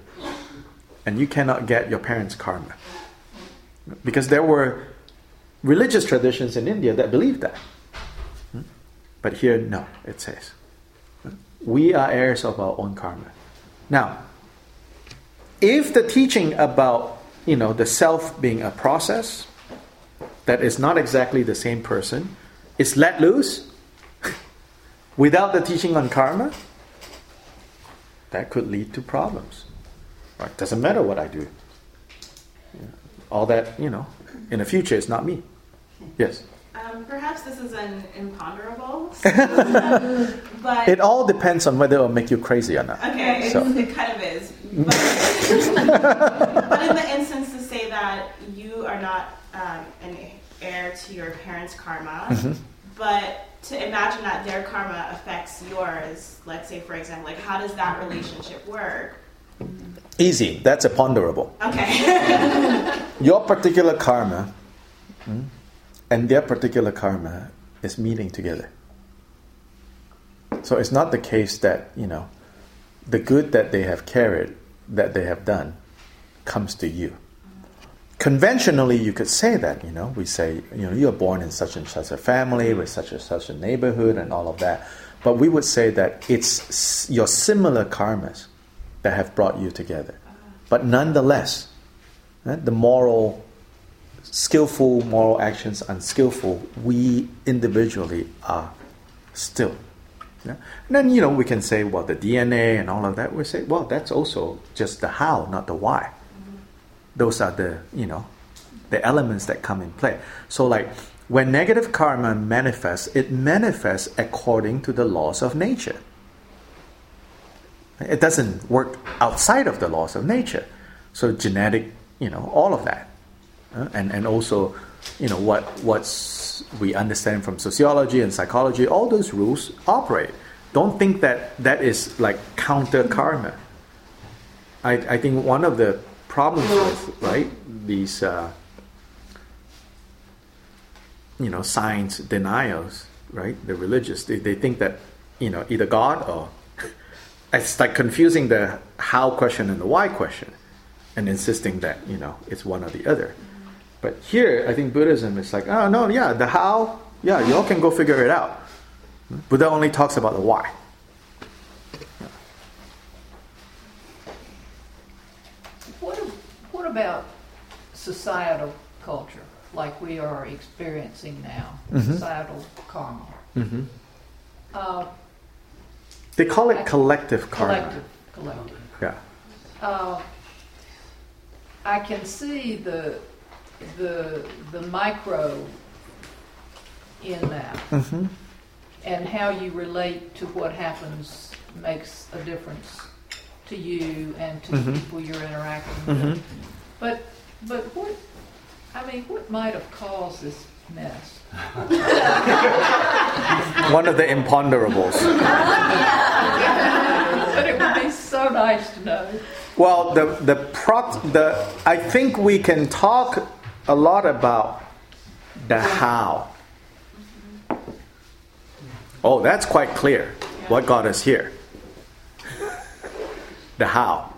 And you cannot get your parents' karma. Because there were religious traditions in India that believe that. Hmm? But here, no, it says. We are heirs of our own karma. Now, if the teaching about you know the self being a process that is not exactly the same person is let loose [LAUGHS] without the teaching on karma, that could lead to problems. Right? Doesn't matter what I do. All that, you know, in the future is not me. Yes. Um, perhaps this is an imponderable, [LAUGHS] but It all depends on whether it'll make you crazy or not. okay, So- it [LAUGHS] kind of is. But, but in the [LAUGHS] instance to say that you are not um, an heir to your parents' karma, Mm-hmm. but to imagine that their karma affects yours, let's say for example, like how does that relationship work? Easy. That's a ponderable. Okay. [LAUGHS] Your particular karma hmm, and their particular karma is meeting together. So it's not the case that, you know, the good that they have carried, that they have done, comes to you. Conventionally, you could say that, you know, we say, you know, you're born in such and such a family, with such and such a neighborhood, and all of that. But we would say that it's your similar karmas that have brought you together. But nonetheless, eh, the moral, skillful moral actions, unskillful, we individually are still. Yeah? And then, you know, we can say, well, the DNA and all of that, we say, well, that's also just the how, not the why. Those are the, you know, the elements that come in play. So, like, when negative karma manifests, it manifests according to the laws of nature. It doesn't work outside of the laws of nature. So genetic, you know, all of that, uh, and and also, you know, what what's we understand from sociology and psychology, all those rules operate. Don't think that that is like counter karma. I, I think one of the problems with right these uh, you know science denials right the religious they, they think that you know either God or [LAUGHS] it's like confusing the how question and the why question and insisting that you know it's one or the other but here I think Buddhism is like oh no yeah the how yeah y'all can go figure it out Buddha only talks about the why What, what about societal culture, like we are experiencing now, Mhm. societal karma? hmm Uh, they call it collective karma collective, collective. yeah Uh, I can see the the the micro in that, hmm and how you relate to what happens makes a difference to you and to Mhm. the people you're interacting with. But but what I mean, what might have caused this mess? one of the imponderables but it would be so nice to know. Well, the the proc the I think we can talk a lot about the how. Oh, that's quite clear. What got us here? The how.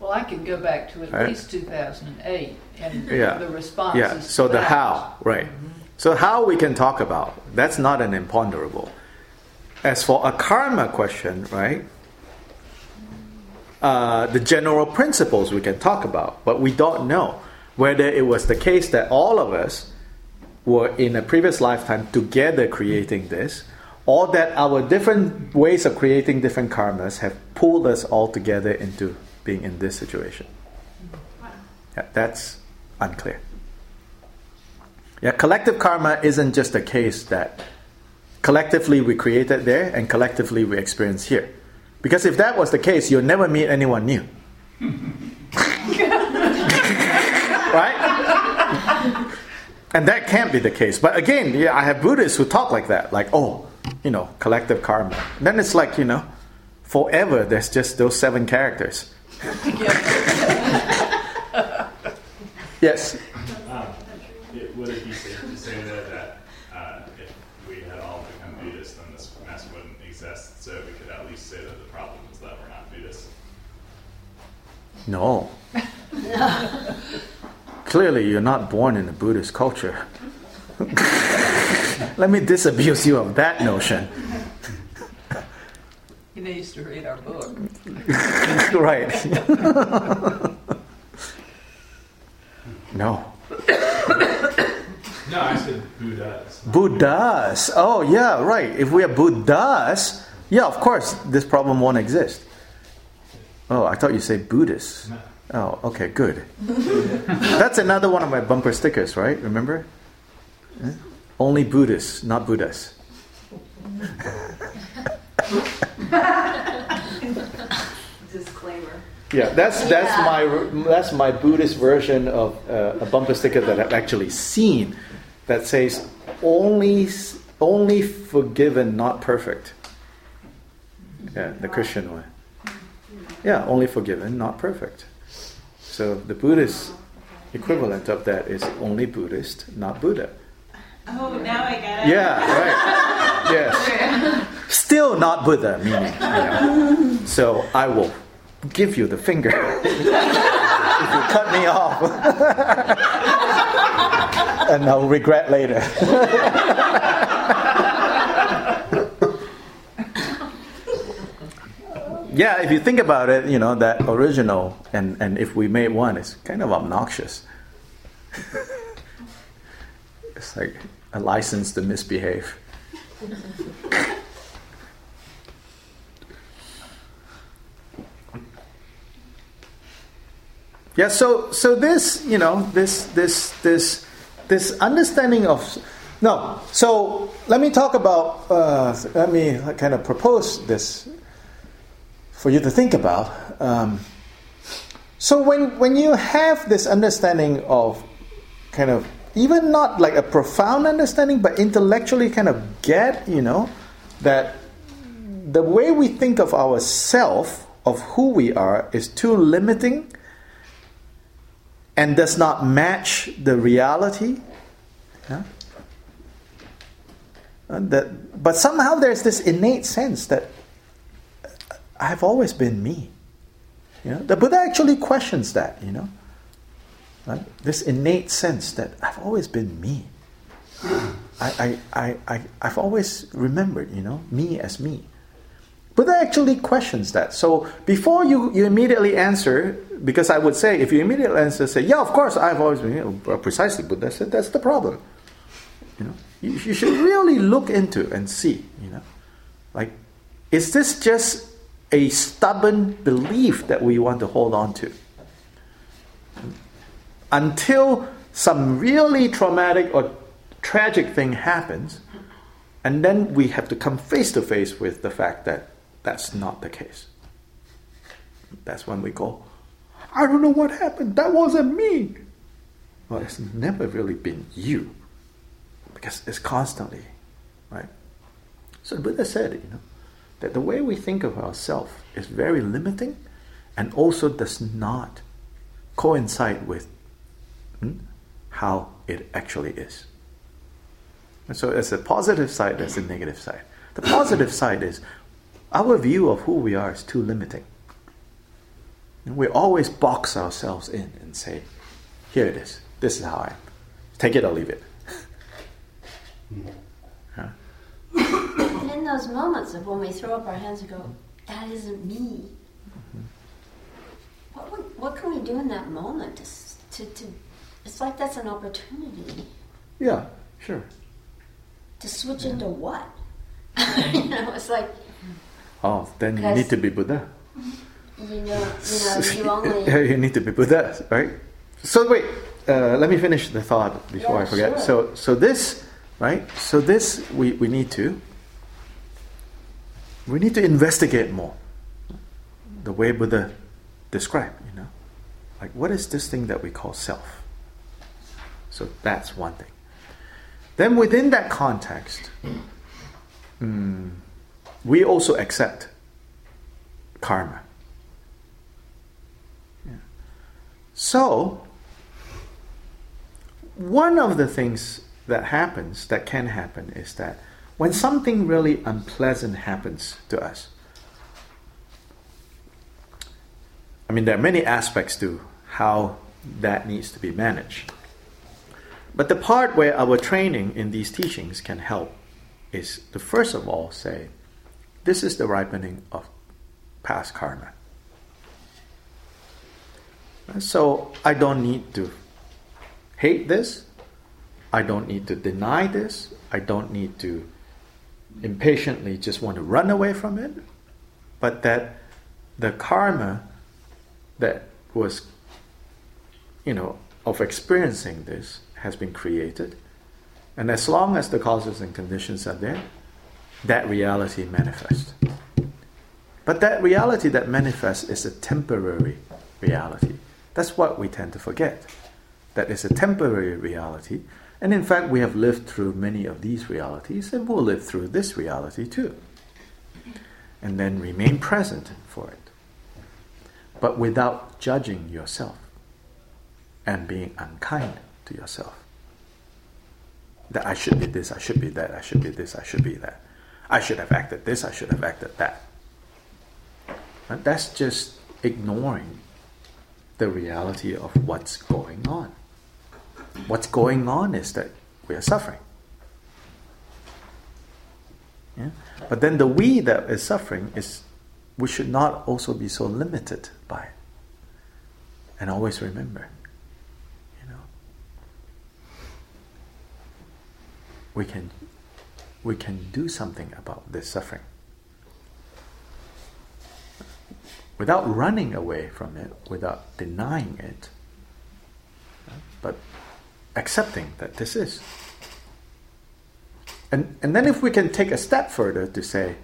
Well, I could go back to at Right. least 2008 and [LAUGHS] Yeah. the responses. Yeah. So the how, right? So how we can talk about that's not an imponderable. As for a karma question, right? Uh, the general principles we can talk about, but we don't know whether it was the case that all of us were in a previous lifetime together creating this, or that our different ways of creating different karmas have pulled us all together into being in this situation. Yeah, that's unclear. Yeah, collective karma isn't just a case that collectively we created there and collectively we experience here. Because if that was the case, you'll never meet anyone new. [LAUGHS] right? And that can't be the case. But again, yeah, I have Buddhists who talk like that, like, oh, you know, collective karma. then it's like, you know, forever there's just those seven characters. [LAUGHS] yes. Um, it, would it be safe to say though that uh, if we had all become Buddhist, then this mess wouldn't exist? So we could at least say that the problem is that we're not Buddhists. No. Clearly, you're not born in a Buddhist culture. [LAUGHS] Let me disabuse you of that notion. He needs to read our book. [LAUGHS] right. no. No, I said Buddhas. Buddhas. Oh, yeah, right. If we are Buddhas, yeah, of course, this problem won't exist. Oh, I thought you said Buddhists. Oh, okay, good. That's another one of my bumper stickers, right? Remember? Eh? Only Buddhists, not Buddhas. [LAUGHS] Disclaimer. Yeah, that's that's my that's my Buddhist version of uh, a bumper sticker that I've actually seen that says only only forgiven, not perfect. Yeah, the Christian one. Yeah, only forgiven, not perfect. So the Buddhist equivalent of that is only Buddhist, not Buddha. Oh, now I get it. Yeah, right. Yes. Still not Buddha, meaning. You know. So I will give you the finger [LAUGHS] if you cut me off. [LAUGHS] and I'll regret later. [LAUGHS] yeah, if you think about it, you know, that original, and, and if we made one, it's kind of obnoxious. [LAUGHS] it's like a license to misbehave. [LAUGHS] Yeah, so so this, you know, this this this this understanding of no. So let me talk about. Uh, let me kind of propose this for you to think about. Um, so when when you have this understanding of kind of even not like a profound understanding, but intellectually kind of get, you know, that the way we think of ourself, of who we are, is too limiting and does not match the reality. Yeah? And that, but somehow there's this innate sense that I've always been me. You know, the Buddha actually questions that, you know. Right? This innate sense that I've always been me. I, I, I, I, I've always remembered, you know, me as me. Buddha actually questions that. So before you, you immediately answer, because I would say, if you immediately answer, say, yeah, of course, I've always been, know, precisely, Buddha said, that's the problem. You know, you, you should really look into and see, you know, like, is this just a stubborn belief that we want to hold on to? Until some really traumatic or tragic thing happens, and then we have to come face to face with the fact that that's not the case. That's when we go, I don't know what happened. That wasn't me. Well, it's never really been you because it's constantly, right? So Buddha said, you know, that the way we think of ourselves is very limiting and also does not coincide with hmm, how it actually is. And so, there's a positive side, there's a negative side. The positive [COUGHS] side is our view of who we are is too limiting. And we always box ourselves in and say, here it is. This is how I am. Take it or leave it. And in those moments of when we throw up our hands and go, that isn't me. What, would- what can we do in that moment to, to, to, it's like that's an opportunity Yeah, sure. to switch into what? [LAUGHS] you know, it's like, Oh, then you need to be Buddha. you know, you know, you [LAUGHS] only, you need to be Buddha, right? So wait, uh, let me finish the thought before Yeah, I forget. sure. So so this, right? So this we, we need to we need to investigate more. The way Buddha described, you know, like what is this thing that we call self? So that's one thing. Then within that context, mm, we also accept karma. Yeah. So, one of the things that happens, that can happen, is that when something really unpleasant happens to us, I mean, there are many aspects to how that needs to be managed. But the part where our training in these teachings can help is to first of all say, this is the ripening of past karma. So I don't need to hate this. I don't need to deny this. I don't need to impatiently just want to run away from it. But that the karma that was, you know, of experiencing this has been created. And as long as the causes and conditions are there, that reality manifests. But that reality that manifests is a temporary reality. That's what we tend to forget. That is a temporary reality. And in fact, we have lived through many of these realities and we'll live through this reality too. And then remain present for it. But without judging yourself and being unkind to yourself. That I should be this, I should be that, I should be this, I should be that. I should have acted this, I should have acted that. That's just ignoring the reality of what's going on. What's going on is that we are suffering. Yeah? But then the we that is suffering is we should not also be so limited by it. And always remember, you know, we can we can do something about this suffering. Without running away from it, without denying it, accepting that this is. And, and then if we can take a step further to say,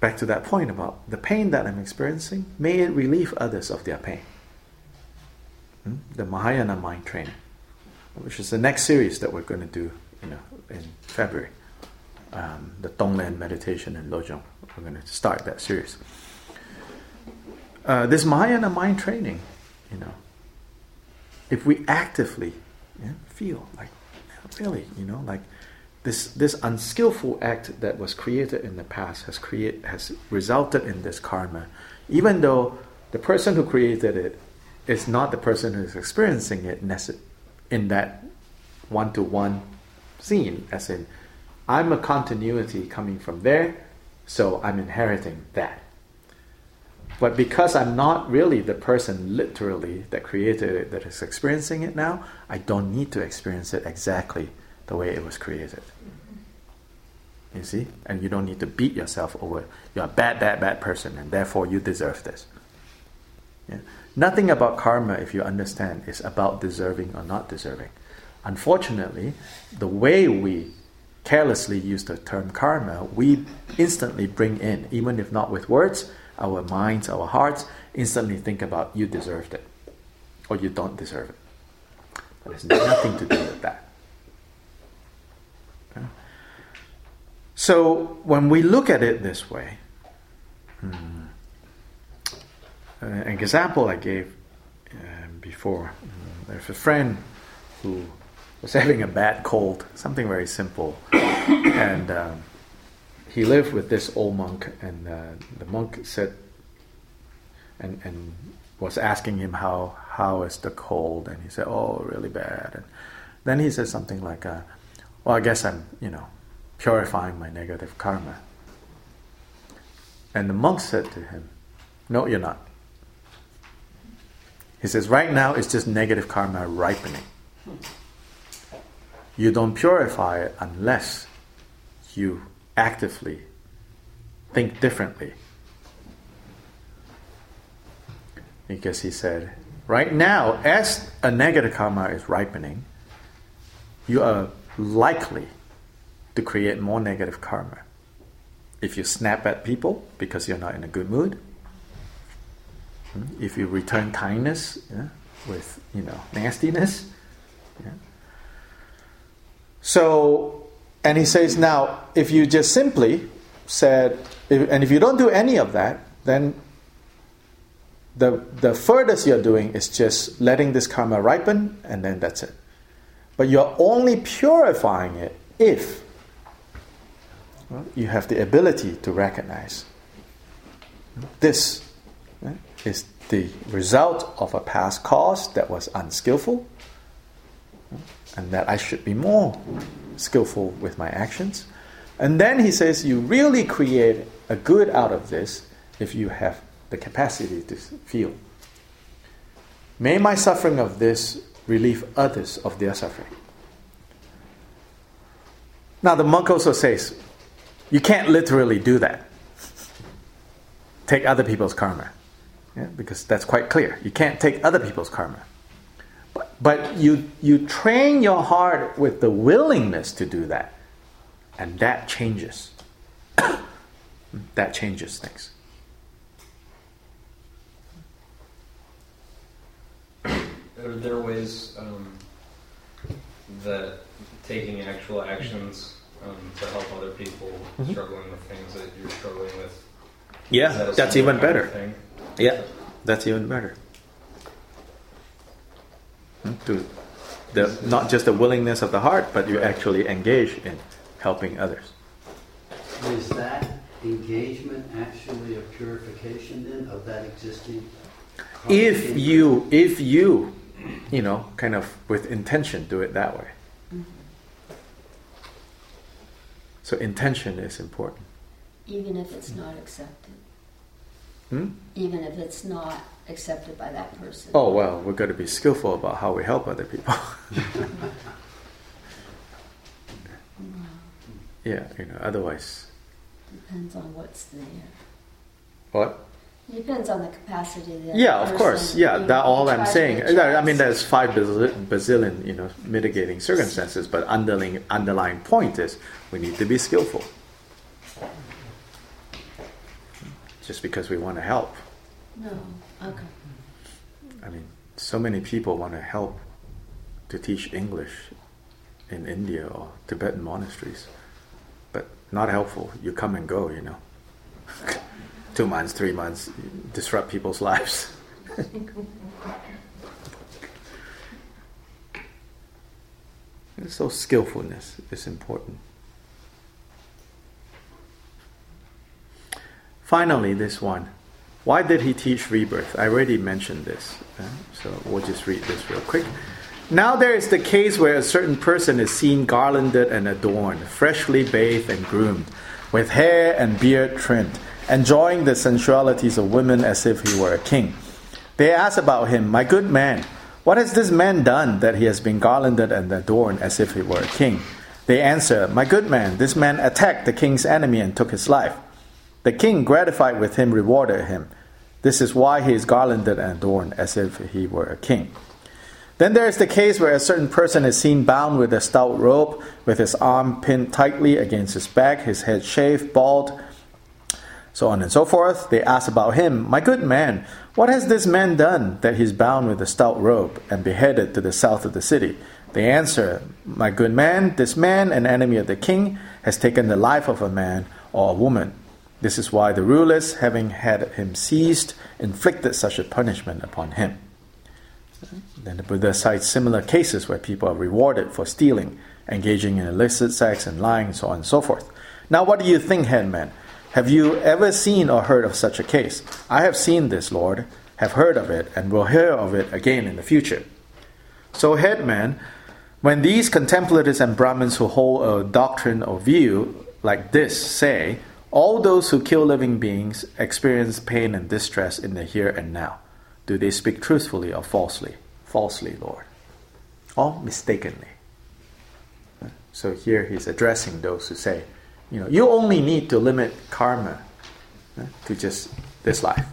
back to that point about the pain that I'm experiencing, may it relieve others of their pain. Hmm? The Mahayana mind training, which is the next series that we're going to do, you know, in February. Um, the Tonglen meditation in Lojong. We're going to start that series. Uh, this Mahayana mind training, you know, if we actively yeah, feel like really, you know, like this this unskillful act that was created in the past has create has resulted in this karma, even though the person who created it is not the person who is experiencing it in that one to one scene, as in I'm a continuity coming from there, so I'm inheriting that. But because I'm not really the person literally that created it, that is experiencing it now, I don't need to experience it exactly the way it was created. You see? And you don't need to beat yourself over you're a bad, bad, bad person and therefore you deserve this. Yeah? Nothing about karma, if you understand, is about deserving or not deserving. Unfortunately, the way we carelessly use the term karma, we instantly bring in, even if not with words, our minds, our hearts, instantly think about you deserved it or you don't deserve it. But it's nothing to do with that. So when we look at it this way, hmm, uh, an example I gave uh, before, there's a friend who was [LAUGHS] having a bad cold, something very simple, and um, he lived with this old monk, and uh, the monk said, and and was asking him how how is the cold, and he said, oh, really bad, and then he said something like, uh, well, I guess I'm, you know, purifying my negative karma. And the monk said to him, No, you're not. He says, Right now it's just negative karma ripening. You don't purify it unless you actively think differently. Because he said, Right now, as a negative karma is ripening, you are likely to create more negative karma. If you snap at people because you're not in a good mood, hmm, if you return kindness yeah, with you know nastiness, yeah. so and he says now if you just simply said if, and if you don't do any of that, then the the furthest you're doing is just letting this karma ripen and then that's it. But you're only purifying it if you have the ability to recognize this is the result of a past cause that was unskillful, and that I should be more skillful with my actions. And then he says, You really create a good out of this if you have the capacity to feel. May my suffering of this relieve others of their suffering. Now, the monk also says, you can't literally do that. Take other people's karma. Yeah, because that's quite clear. You can't take other people's karma. But, you, you train your heart with the willingness to do that. And that changes. [COUGHS] that changes things. Are there ways um, that taking actual actions um, to help other people mm-hmm. struggling with things that you're struggling with. Yeah, that that's even better. Yeah, that's even better. Hmm? To the not just the willingness of the heart, but you actually engage in helping others. Is that engagement actually a purification then of that existing? If you, if you, you know, kind of with intention, do it that way. So intention is important. Even if it's not accepted. Hmm? Even if it's not accepted by that person. Oh, well, we've got to be skillful about how we help other people. [LAUGHS] yeah, you know, otherwise. Depends on what's there. What? Depends on the capacity. Of yeah, of course. Yeah, that all I'm saying. I mean, there's five bazillion, you know, mitigating circumstances, but underlying underlying point is we need to be skillful. just because we want to help. No. Okay. I mean, so many people want to help to teach English in India or Tibetan monasteries, but not helpful. You come and go, you know. [LAUGHS] Two months, three months, disrupt people's lives. [LAUGHS] so skillfulness is important. Finally, this one. Why did he teach rebirth? I already mentioned this, uh, so we'll just read this real quick. Now there is the case where a certain person is seen garlanded and adorned, freshly bathed and groomed, with hair and beard trimmed, enjoying the sensualities of women as if he were a king. They ask about him, My good man, what has this man done that he has been garlanded and adorned as if he were a king? They answer, My good man, this man attacked the king's enemy and took his life. The king, gratified with him, rewarded him. This is why he is garlanded and adorned as if he were a king. Then there is the case where a certain person is seen bound with a stout rope, with his arm pinned tightly against his back, his head shaved, bald, so on and so forth. They ask about him, My good man, what has this man done that he is bound with a stout rope and beheaded to the south of the city? They answer, My good man, this man, an enemy of the king, has taken the life of a man or a woman. This is why the rulers, having had him seized, inflicted such a punishment upon him. Then the Buddha cites similar cases where people are rewarded for stealing, engaging in illicit sex and lying, so on and so forth. Now, what do you think, headman? Have you ever seen or heard of such a case? I have seen this, Lord, have heard of it, and will hear of it again in the future. So, headman, when these contemplatives and Brahmins who hold a doctrine or view like this say, all those who kill living beings experience pain and distress in the here and now. Do they speak truthfully or falsely? Falsely, Lord. Or mistakenly. So here he's addressing those who say, you know, you only need to limit karma to just this life.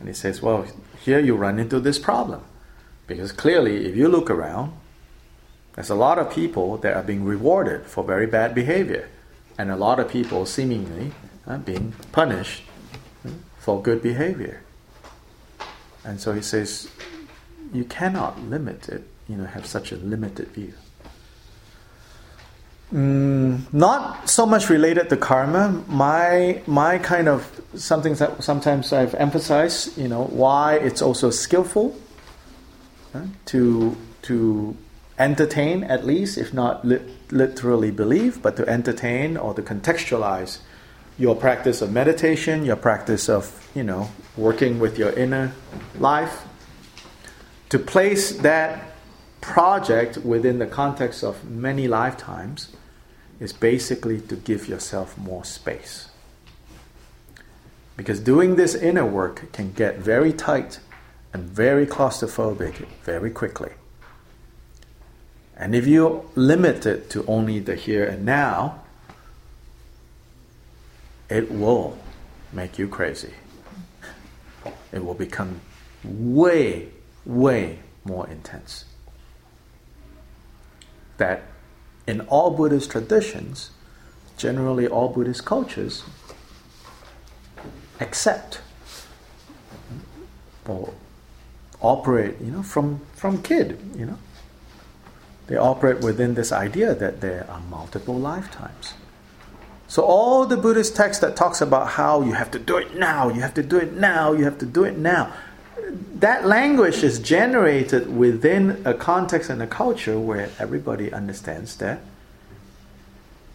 And he says, well, here you run into this problem. Because clearly, if you look around, there's a lot of people that are being rewarded for very bad behavior and a lot of people seemingly uh, being punished uh, for good behavior. And so he says, you cannot limit it, you know, have such a limited view. Mm, not so much related to karma. My my kind of something that sometimes I've emphasized, you know, why it's also skillful uh, to to entertain at least, if not li- literally believe, but to entertain or to contextualize your practice of meditation, your practice of, you know, working with your inner life, to place that project within the context of many lifetimes is basically to give yourself more space. Because doing this inner work can get very tight and very claustrophobic very quickly. And if you limit it to only the here and now, it will make you crazy. It will become way, way more intense. That in all Buddhist traditions, generally all Buddhist cultures, accept or operate, you know, from, from kid, you know. They operate within this idea that there are multiple lifetimes. So all the Buddhist text that talks about how you have to do it now, you have to do it now, you have to do it now, that language is generated within a context and a culture where everybody understands that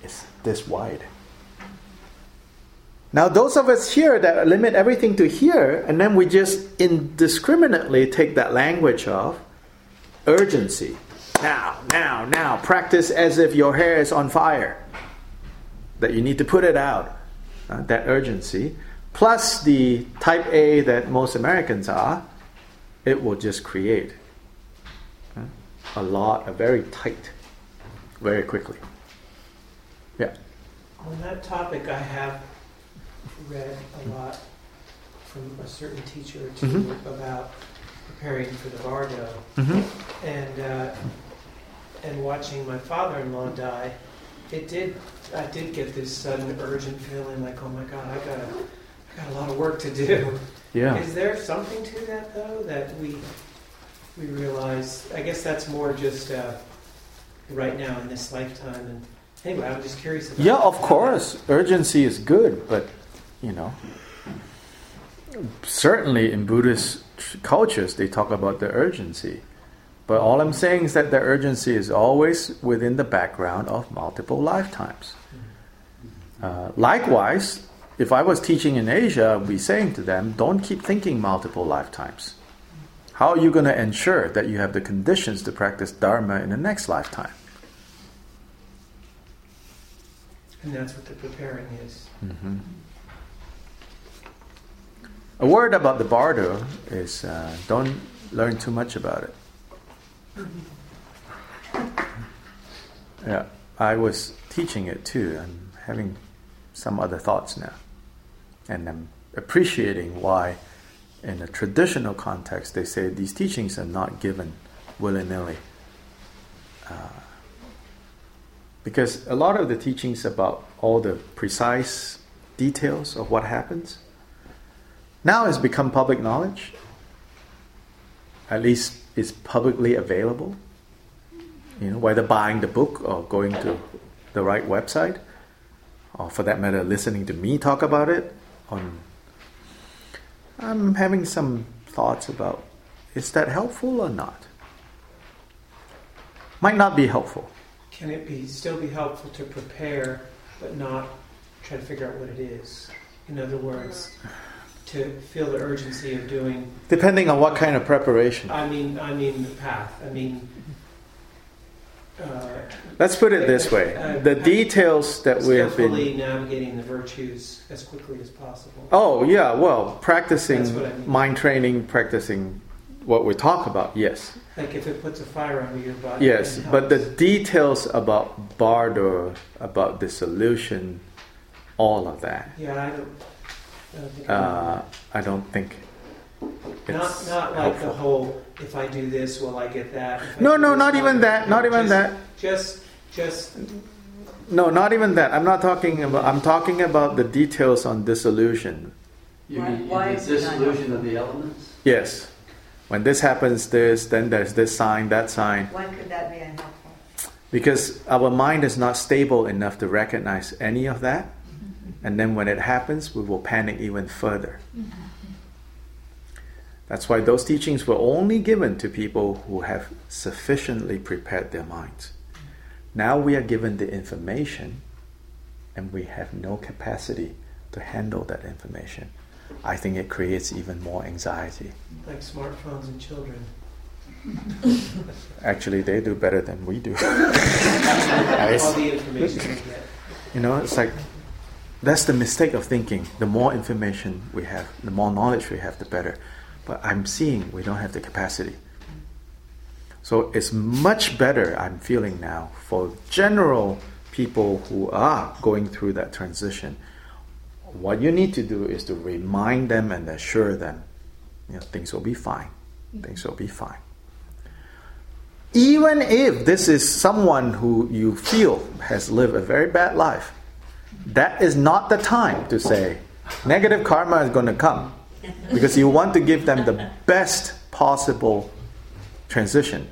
it's this wide. Now, those of us here that limit everything to here, and then we just indiscriminately take that language of urgency now, now, now. Practice as if your hair is on fire. That you need to put it out. Uh, that urgency. Plus the type A that most Americans are, it will just create uh, a lot, a very tight, very quickly. Yeah. On that topic, I have read a lot from a certain teacher or 2 Mhm. about preparing for the bardo. Mhm. And uh, and watching my father-in-law die, it did. I did get this sudden urgent feeling, like, oh my God, I got a, I got a lot of work to do. Yeah. Is there something to that though that we we realize? I guess that's more just uh, right now in this lifetime. And anyway, I'm just curious. About Yeah, of course, urgency is good, but you know, certainly in Buddhist cultures they talk about the urgency. But all I'm saying is that the urgency is always within the background of multiple lifetimes. Uh, likewise, if I was teaching in Asia, I'd be saying to them, don't keep thinking multiple lifetimes. How are you going to ensure that you have the conditions to practice Dharma in the next lifetime? And that's what the preparing is. hmm A word about the bardo is uh, don't learn too much about it. Yeah, I was teaching it too. I'm having some other thoughts now. And I'm appreciating why, in a traditional context, they say these teachings are not given willy nilly. Uh, because a lot of the teachings about all the precise details of what happens now has become public knowledge. At least it's publicly available. You know, whether buying the book or going to the right website, or for that matter, listening to me talk about it. On, I'm having some thoughts about is that helpful or not? Might not be helpful. Can it be still be helpful to prepare, but not try to figure out what it is? In other words, to feel the urgency of doing. Depending on what kind of preparation. I mean, I mean the path. I mean. Uh, Let's put it this way: uh, the details that we have been. navigating the virtues as quickly as possible. Oh yeah, well, practicing I mean. mind training, practicing what we talk about. Yes, Like if it puts a fire under your body. yes, but the details about bardo, about dissolution, all of that. Yeah, I don't. I don't think. Uh, I don't think. not It's not like helpful. the whole. If I do this, will I get that? If No, no, not even get that. Not even Just- that. Just, just. No, not even that. I'm not talking about. I'm talking about the details on dissolution. You Why- mean why the is it not dissolution of the elements? Yes, when this happens, this, then there's this sign, that sign. Why could that be unhelpful? Because our mind is not stable enough to recognize any of that. And then when it happens, we will panic even further. That's why those teachings were only given to people who have sufficiently prepared their minds. Now we are given the information and we have no capacity to handle that information. I think it creates even more anxiety. Like smartphones and children. [LAUGHS] Actually, they do better than we do. [LAUGHS] [LAUGHS] All the information they get. You know, it's like that's the mistake of thinking. The more information we have, the more knowledge we have, the better. But I'm seeing we don't have the capacity. So it's much better, I'm feeling now, for general people who are going through that transition. What you need to do is to remind them and assure them, you know, things will be fine. Things will be fine. Even if this is someone who you feel has lived a very bad life, that is not the time to say negative karma is going to come because you want to give them the best possible transition.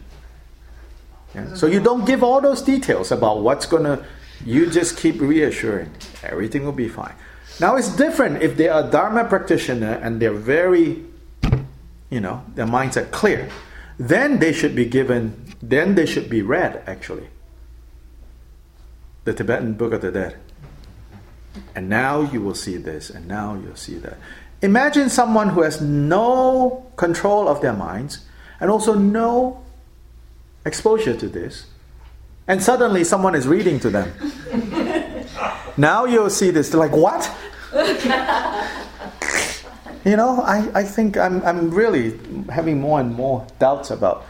Yeah? So you don't give all those details about what's going to, you just keep reassuring everything will be fine. Now it's different if they are Dharma practitioner and they're very, you know, their minds are clear. Then they should be given, then they should be read actually. The Tibetan Book of the Dead. And now you will see this, and now you'll see that. Imagine someone who has no control of their minds and also no exposure to this, and suddenly someone is reading to them. [LAUGHS] now you'll see this, they're like, what? [LAUGHS] you know, I, I think I'm, I'm really having more and more doubts about.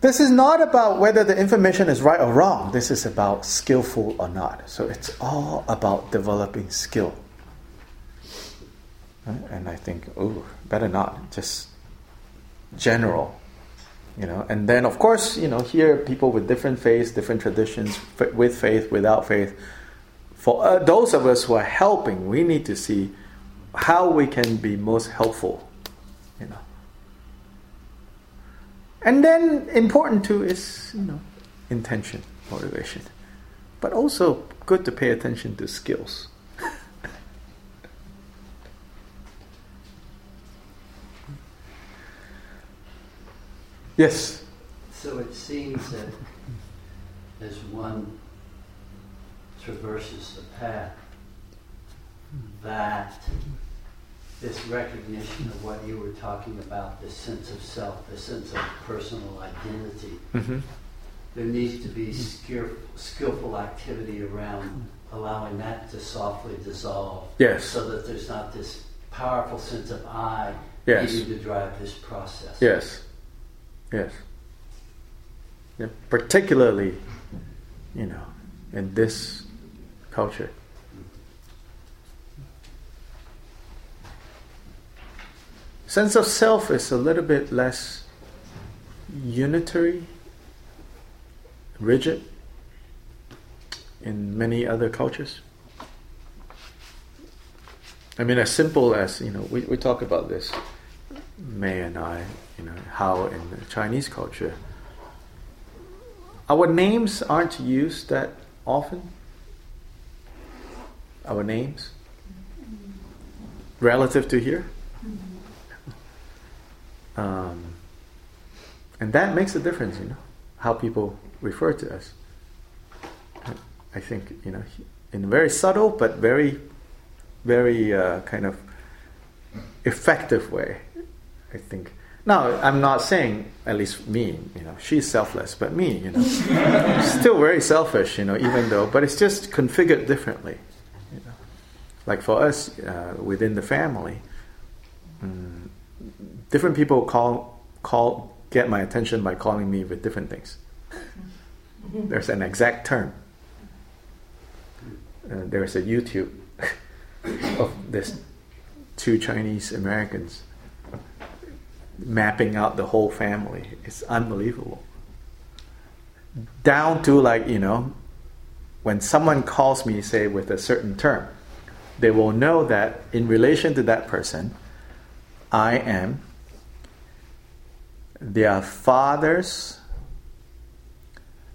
This is not about whether the information is right or wrong. This is about skillful or not. So it's all about developing skill. And I think, oh, better not. Just general. You know, and then of course, you know, here people with different faiths, different traditions, with faith, without faith. For uh, those of us who are helping, we need to see how we can be most helpful. You know, and then important too is you know intention, motivation, but also good to pay attention to skills. [LAUGHS] yes. So it seems that as one traverses the path, that this recognition of what you were talking about, this sense of self, this sense of personal identity, Mm-hmm. there needs to be skill, skillful activity around allowing that to softly dissolve. Yes. So that there's not this powerful sense of I Yes. needing to drive this process. Yes. Yes. Yeah, particularly, you know, in this culture. Sense of self is a little bit less unitary, rigid in many other cultures. I mean, as simple as, you know, we, we talk about this, May and I, you know, how in the Chinese culture, our names aren't used that often. Our names, relative to here. Um, and that makes a difference, you know, how people refer to us. I think, you know, in a very subtle but very, very uh, kind of effective way. I think. Now, I'm not saying, at least me, you know, she's selfless, but me, you know, [LAUGHS] still very selfish, you know, even though, but it's just configured differently. You know. Like for us uh, within the family, mm, different people call call get my attention by calling me with different things. There's an exact term. Uh, there's a YouTube [LAUGHS] of this two Chinese Americans mapping out the whole family. It's unbelievable. Down to like, you know, when someone calls me, say, with a certain term, they will know that in relation to that person, I am their father's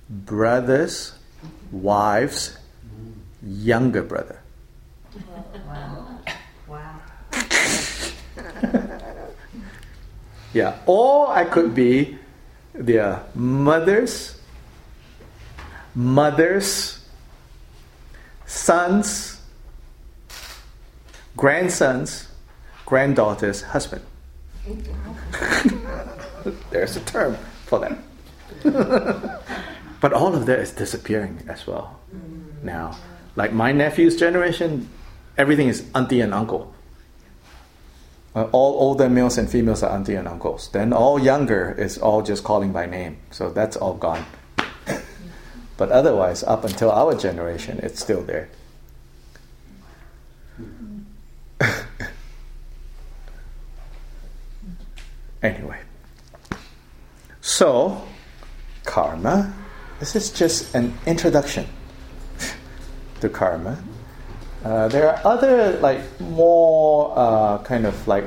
brother's wives, younger brother. Wow. Wow. [LAUGHS] Yeah, or I could be their mother's, mother's, son's, grandson's, granddaughter's husband. [LAUGHS] There's a term for that. but all of that is disappearing as well now. Like my nephew's generation, everything is auntie and uncle. Uh, all older males and females are auntie and uncles. Then all younger is all just calling by name. So that's all gone. [COUGHS] but otherwise, up until our generation, it's still there. [LAUGHS] anyway, so karma. This is just an introduction to karma. Uh, there are other like more uh, kind of like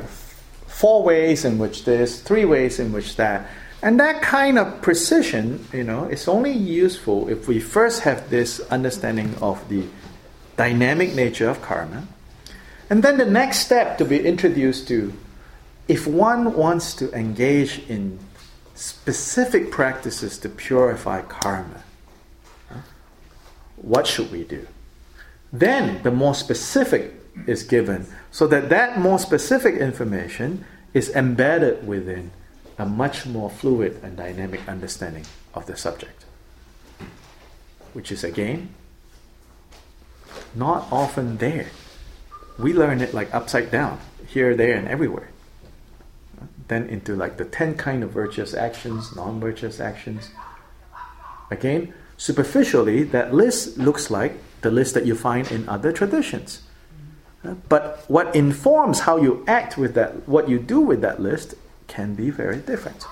four ways in which this, three ways in which that, and that kind of precision, you know, is only useful if we first have this understanding of the dynamic nature of karma, and then the next step to be introduced to, if one wants to engage in specific practices to purify karma, what should we do? Then the more specific is given so that that more specific information is embedded within a much more fluid and dynamic understanding of the subject. Which is again not often there. We learn it like upside down, here, there, and everywhere. Then into like the 10 kind of virtuous actions, non virtuous actions. Again, superficially, that list looks like the list that you find in other traditions. Uh, But what informs how you act with that, what you do with that list, can be very different.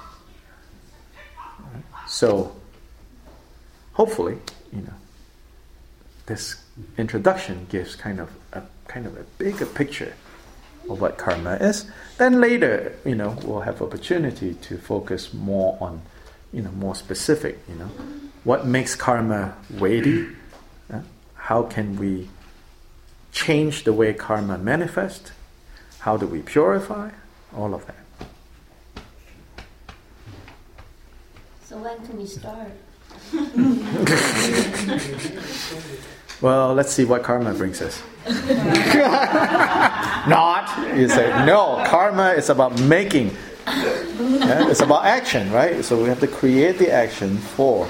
So, hopefully, you know, this introduction gives kind of a kind of a bigger picture of what karma is. Then later, you know, we'll have opportunity to focus more on, you know, more specific. You know, what makes karma weighty? Uh, how can we change the way karma manifests? How do we purify? All of that. So when can we start? [LAUGHS] [LAUGHS] well, let's see what karma brings us. [LAUGHS] Not, you say, no, karma is about making. Yeah, it's about action, right? So we have to create the action for.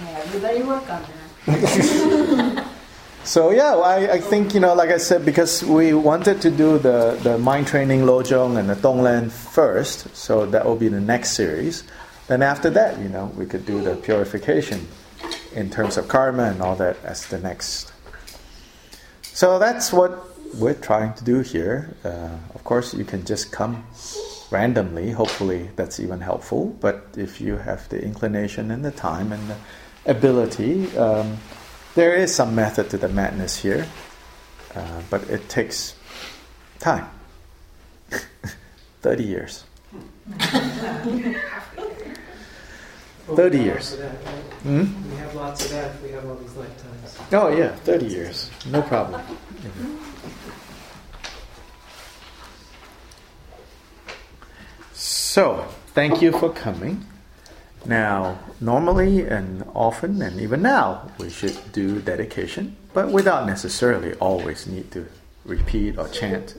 Yeah, everybody work on that. [LAUGHS] so yeah, I, I think, you know, like I said, because we wanted to do the, the mind training Lojong and the Tonglen first, so that will be the next series. Then after that, you know, we could do the purification in terms of karma and all that as the next. So that's what we're trying to do here. Uh, of course, you can just come randomly. Hopefully, that's even helpful. But if you have the inclination and the time and the ability, um, there is some method to the madness here. Uh, but it takes time [LAUGHS] 30 years. [LAUGHS] [LAUGHS] 30 years. That, right? Hmm? We have lots of that we have all these lifetimes. Oh, yeah, 30 years. No problem. So, thank you for coming. Now, normally and often, and even now, we should do dedication, but without necessarily always need to repeat or chant.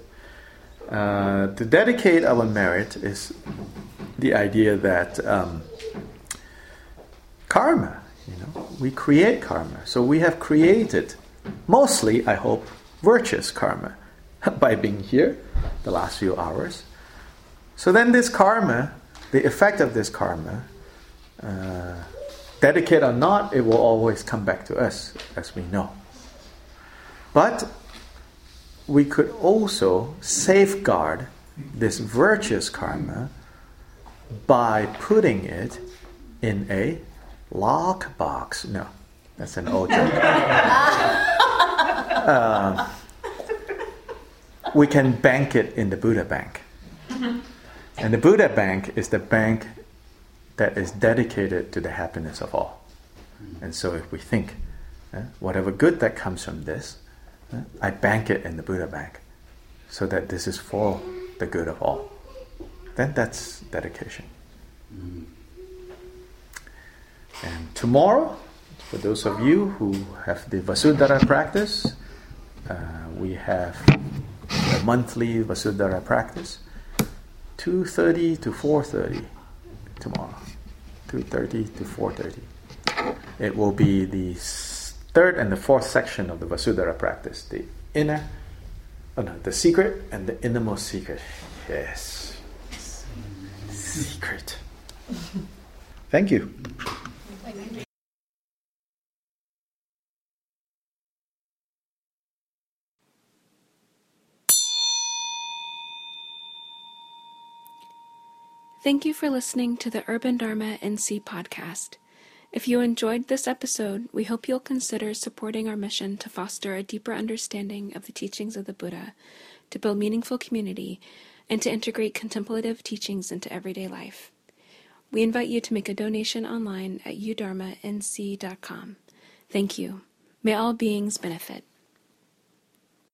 Uh, to dedicate our merit is the idea that um, karma, you know, we create karma. So we have created, mostly, I hope, virtuous karma [LAUGHS] by being here the last few hours. So then, this karma, the effect of this karma, uh, dedicate or not, it will always come back to us, as we know. But we could also safeguard this virtuous karma by putting it in a lock box. No, that's an old joke. [LAUGHS] uh, we can bank it in the Buddha bank. And the Buddha bank is the bank that is dedicated to the happiness of all. And so if we think, uh, whatever good that comes from this, uh, I bank it in the Buddha bank so that this is for the good of all. Then that's dedication. And tomorrow, for those of you who have the Vasudhara practice, uh, we have the monthly Vasudhara practice, 2.30 to 4.30 tomorrow. 2.30 to 4.30. It will be the third and the fourth section of the Vasudhara practice, the inner, oh no, the secret and the innermost secret. Yes. Secret. [LAUGHS] Thank you. Thank you for listening to the Urban Dharma NC podcast. If you enjoyed this episode, we hope you'll consider supporting our mission to foster a deeper understanding of the teachings of the Buddha, to build meaningful community, and to integrate contemplative teachings into everyday life. We invite you to make a donation online at udharmanc.com. Thank you. May all beings benefit.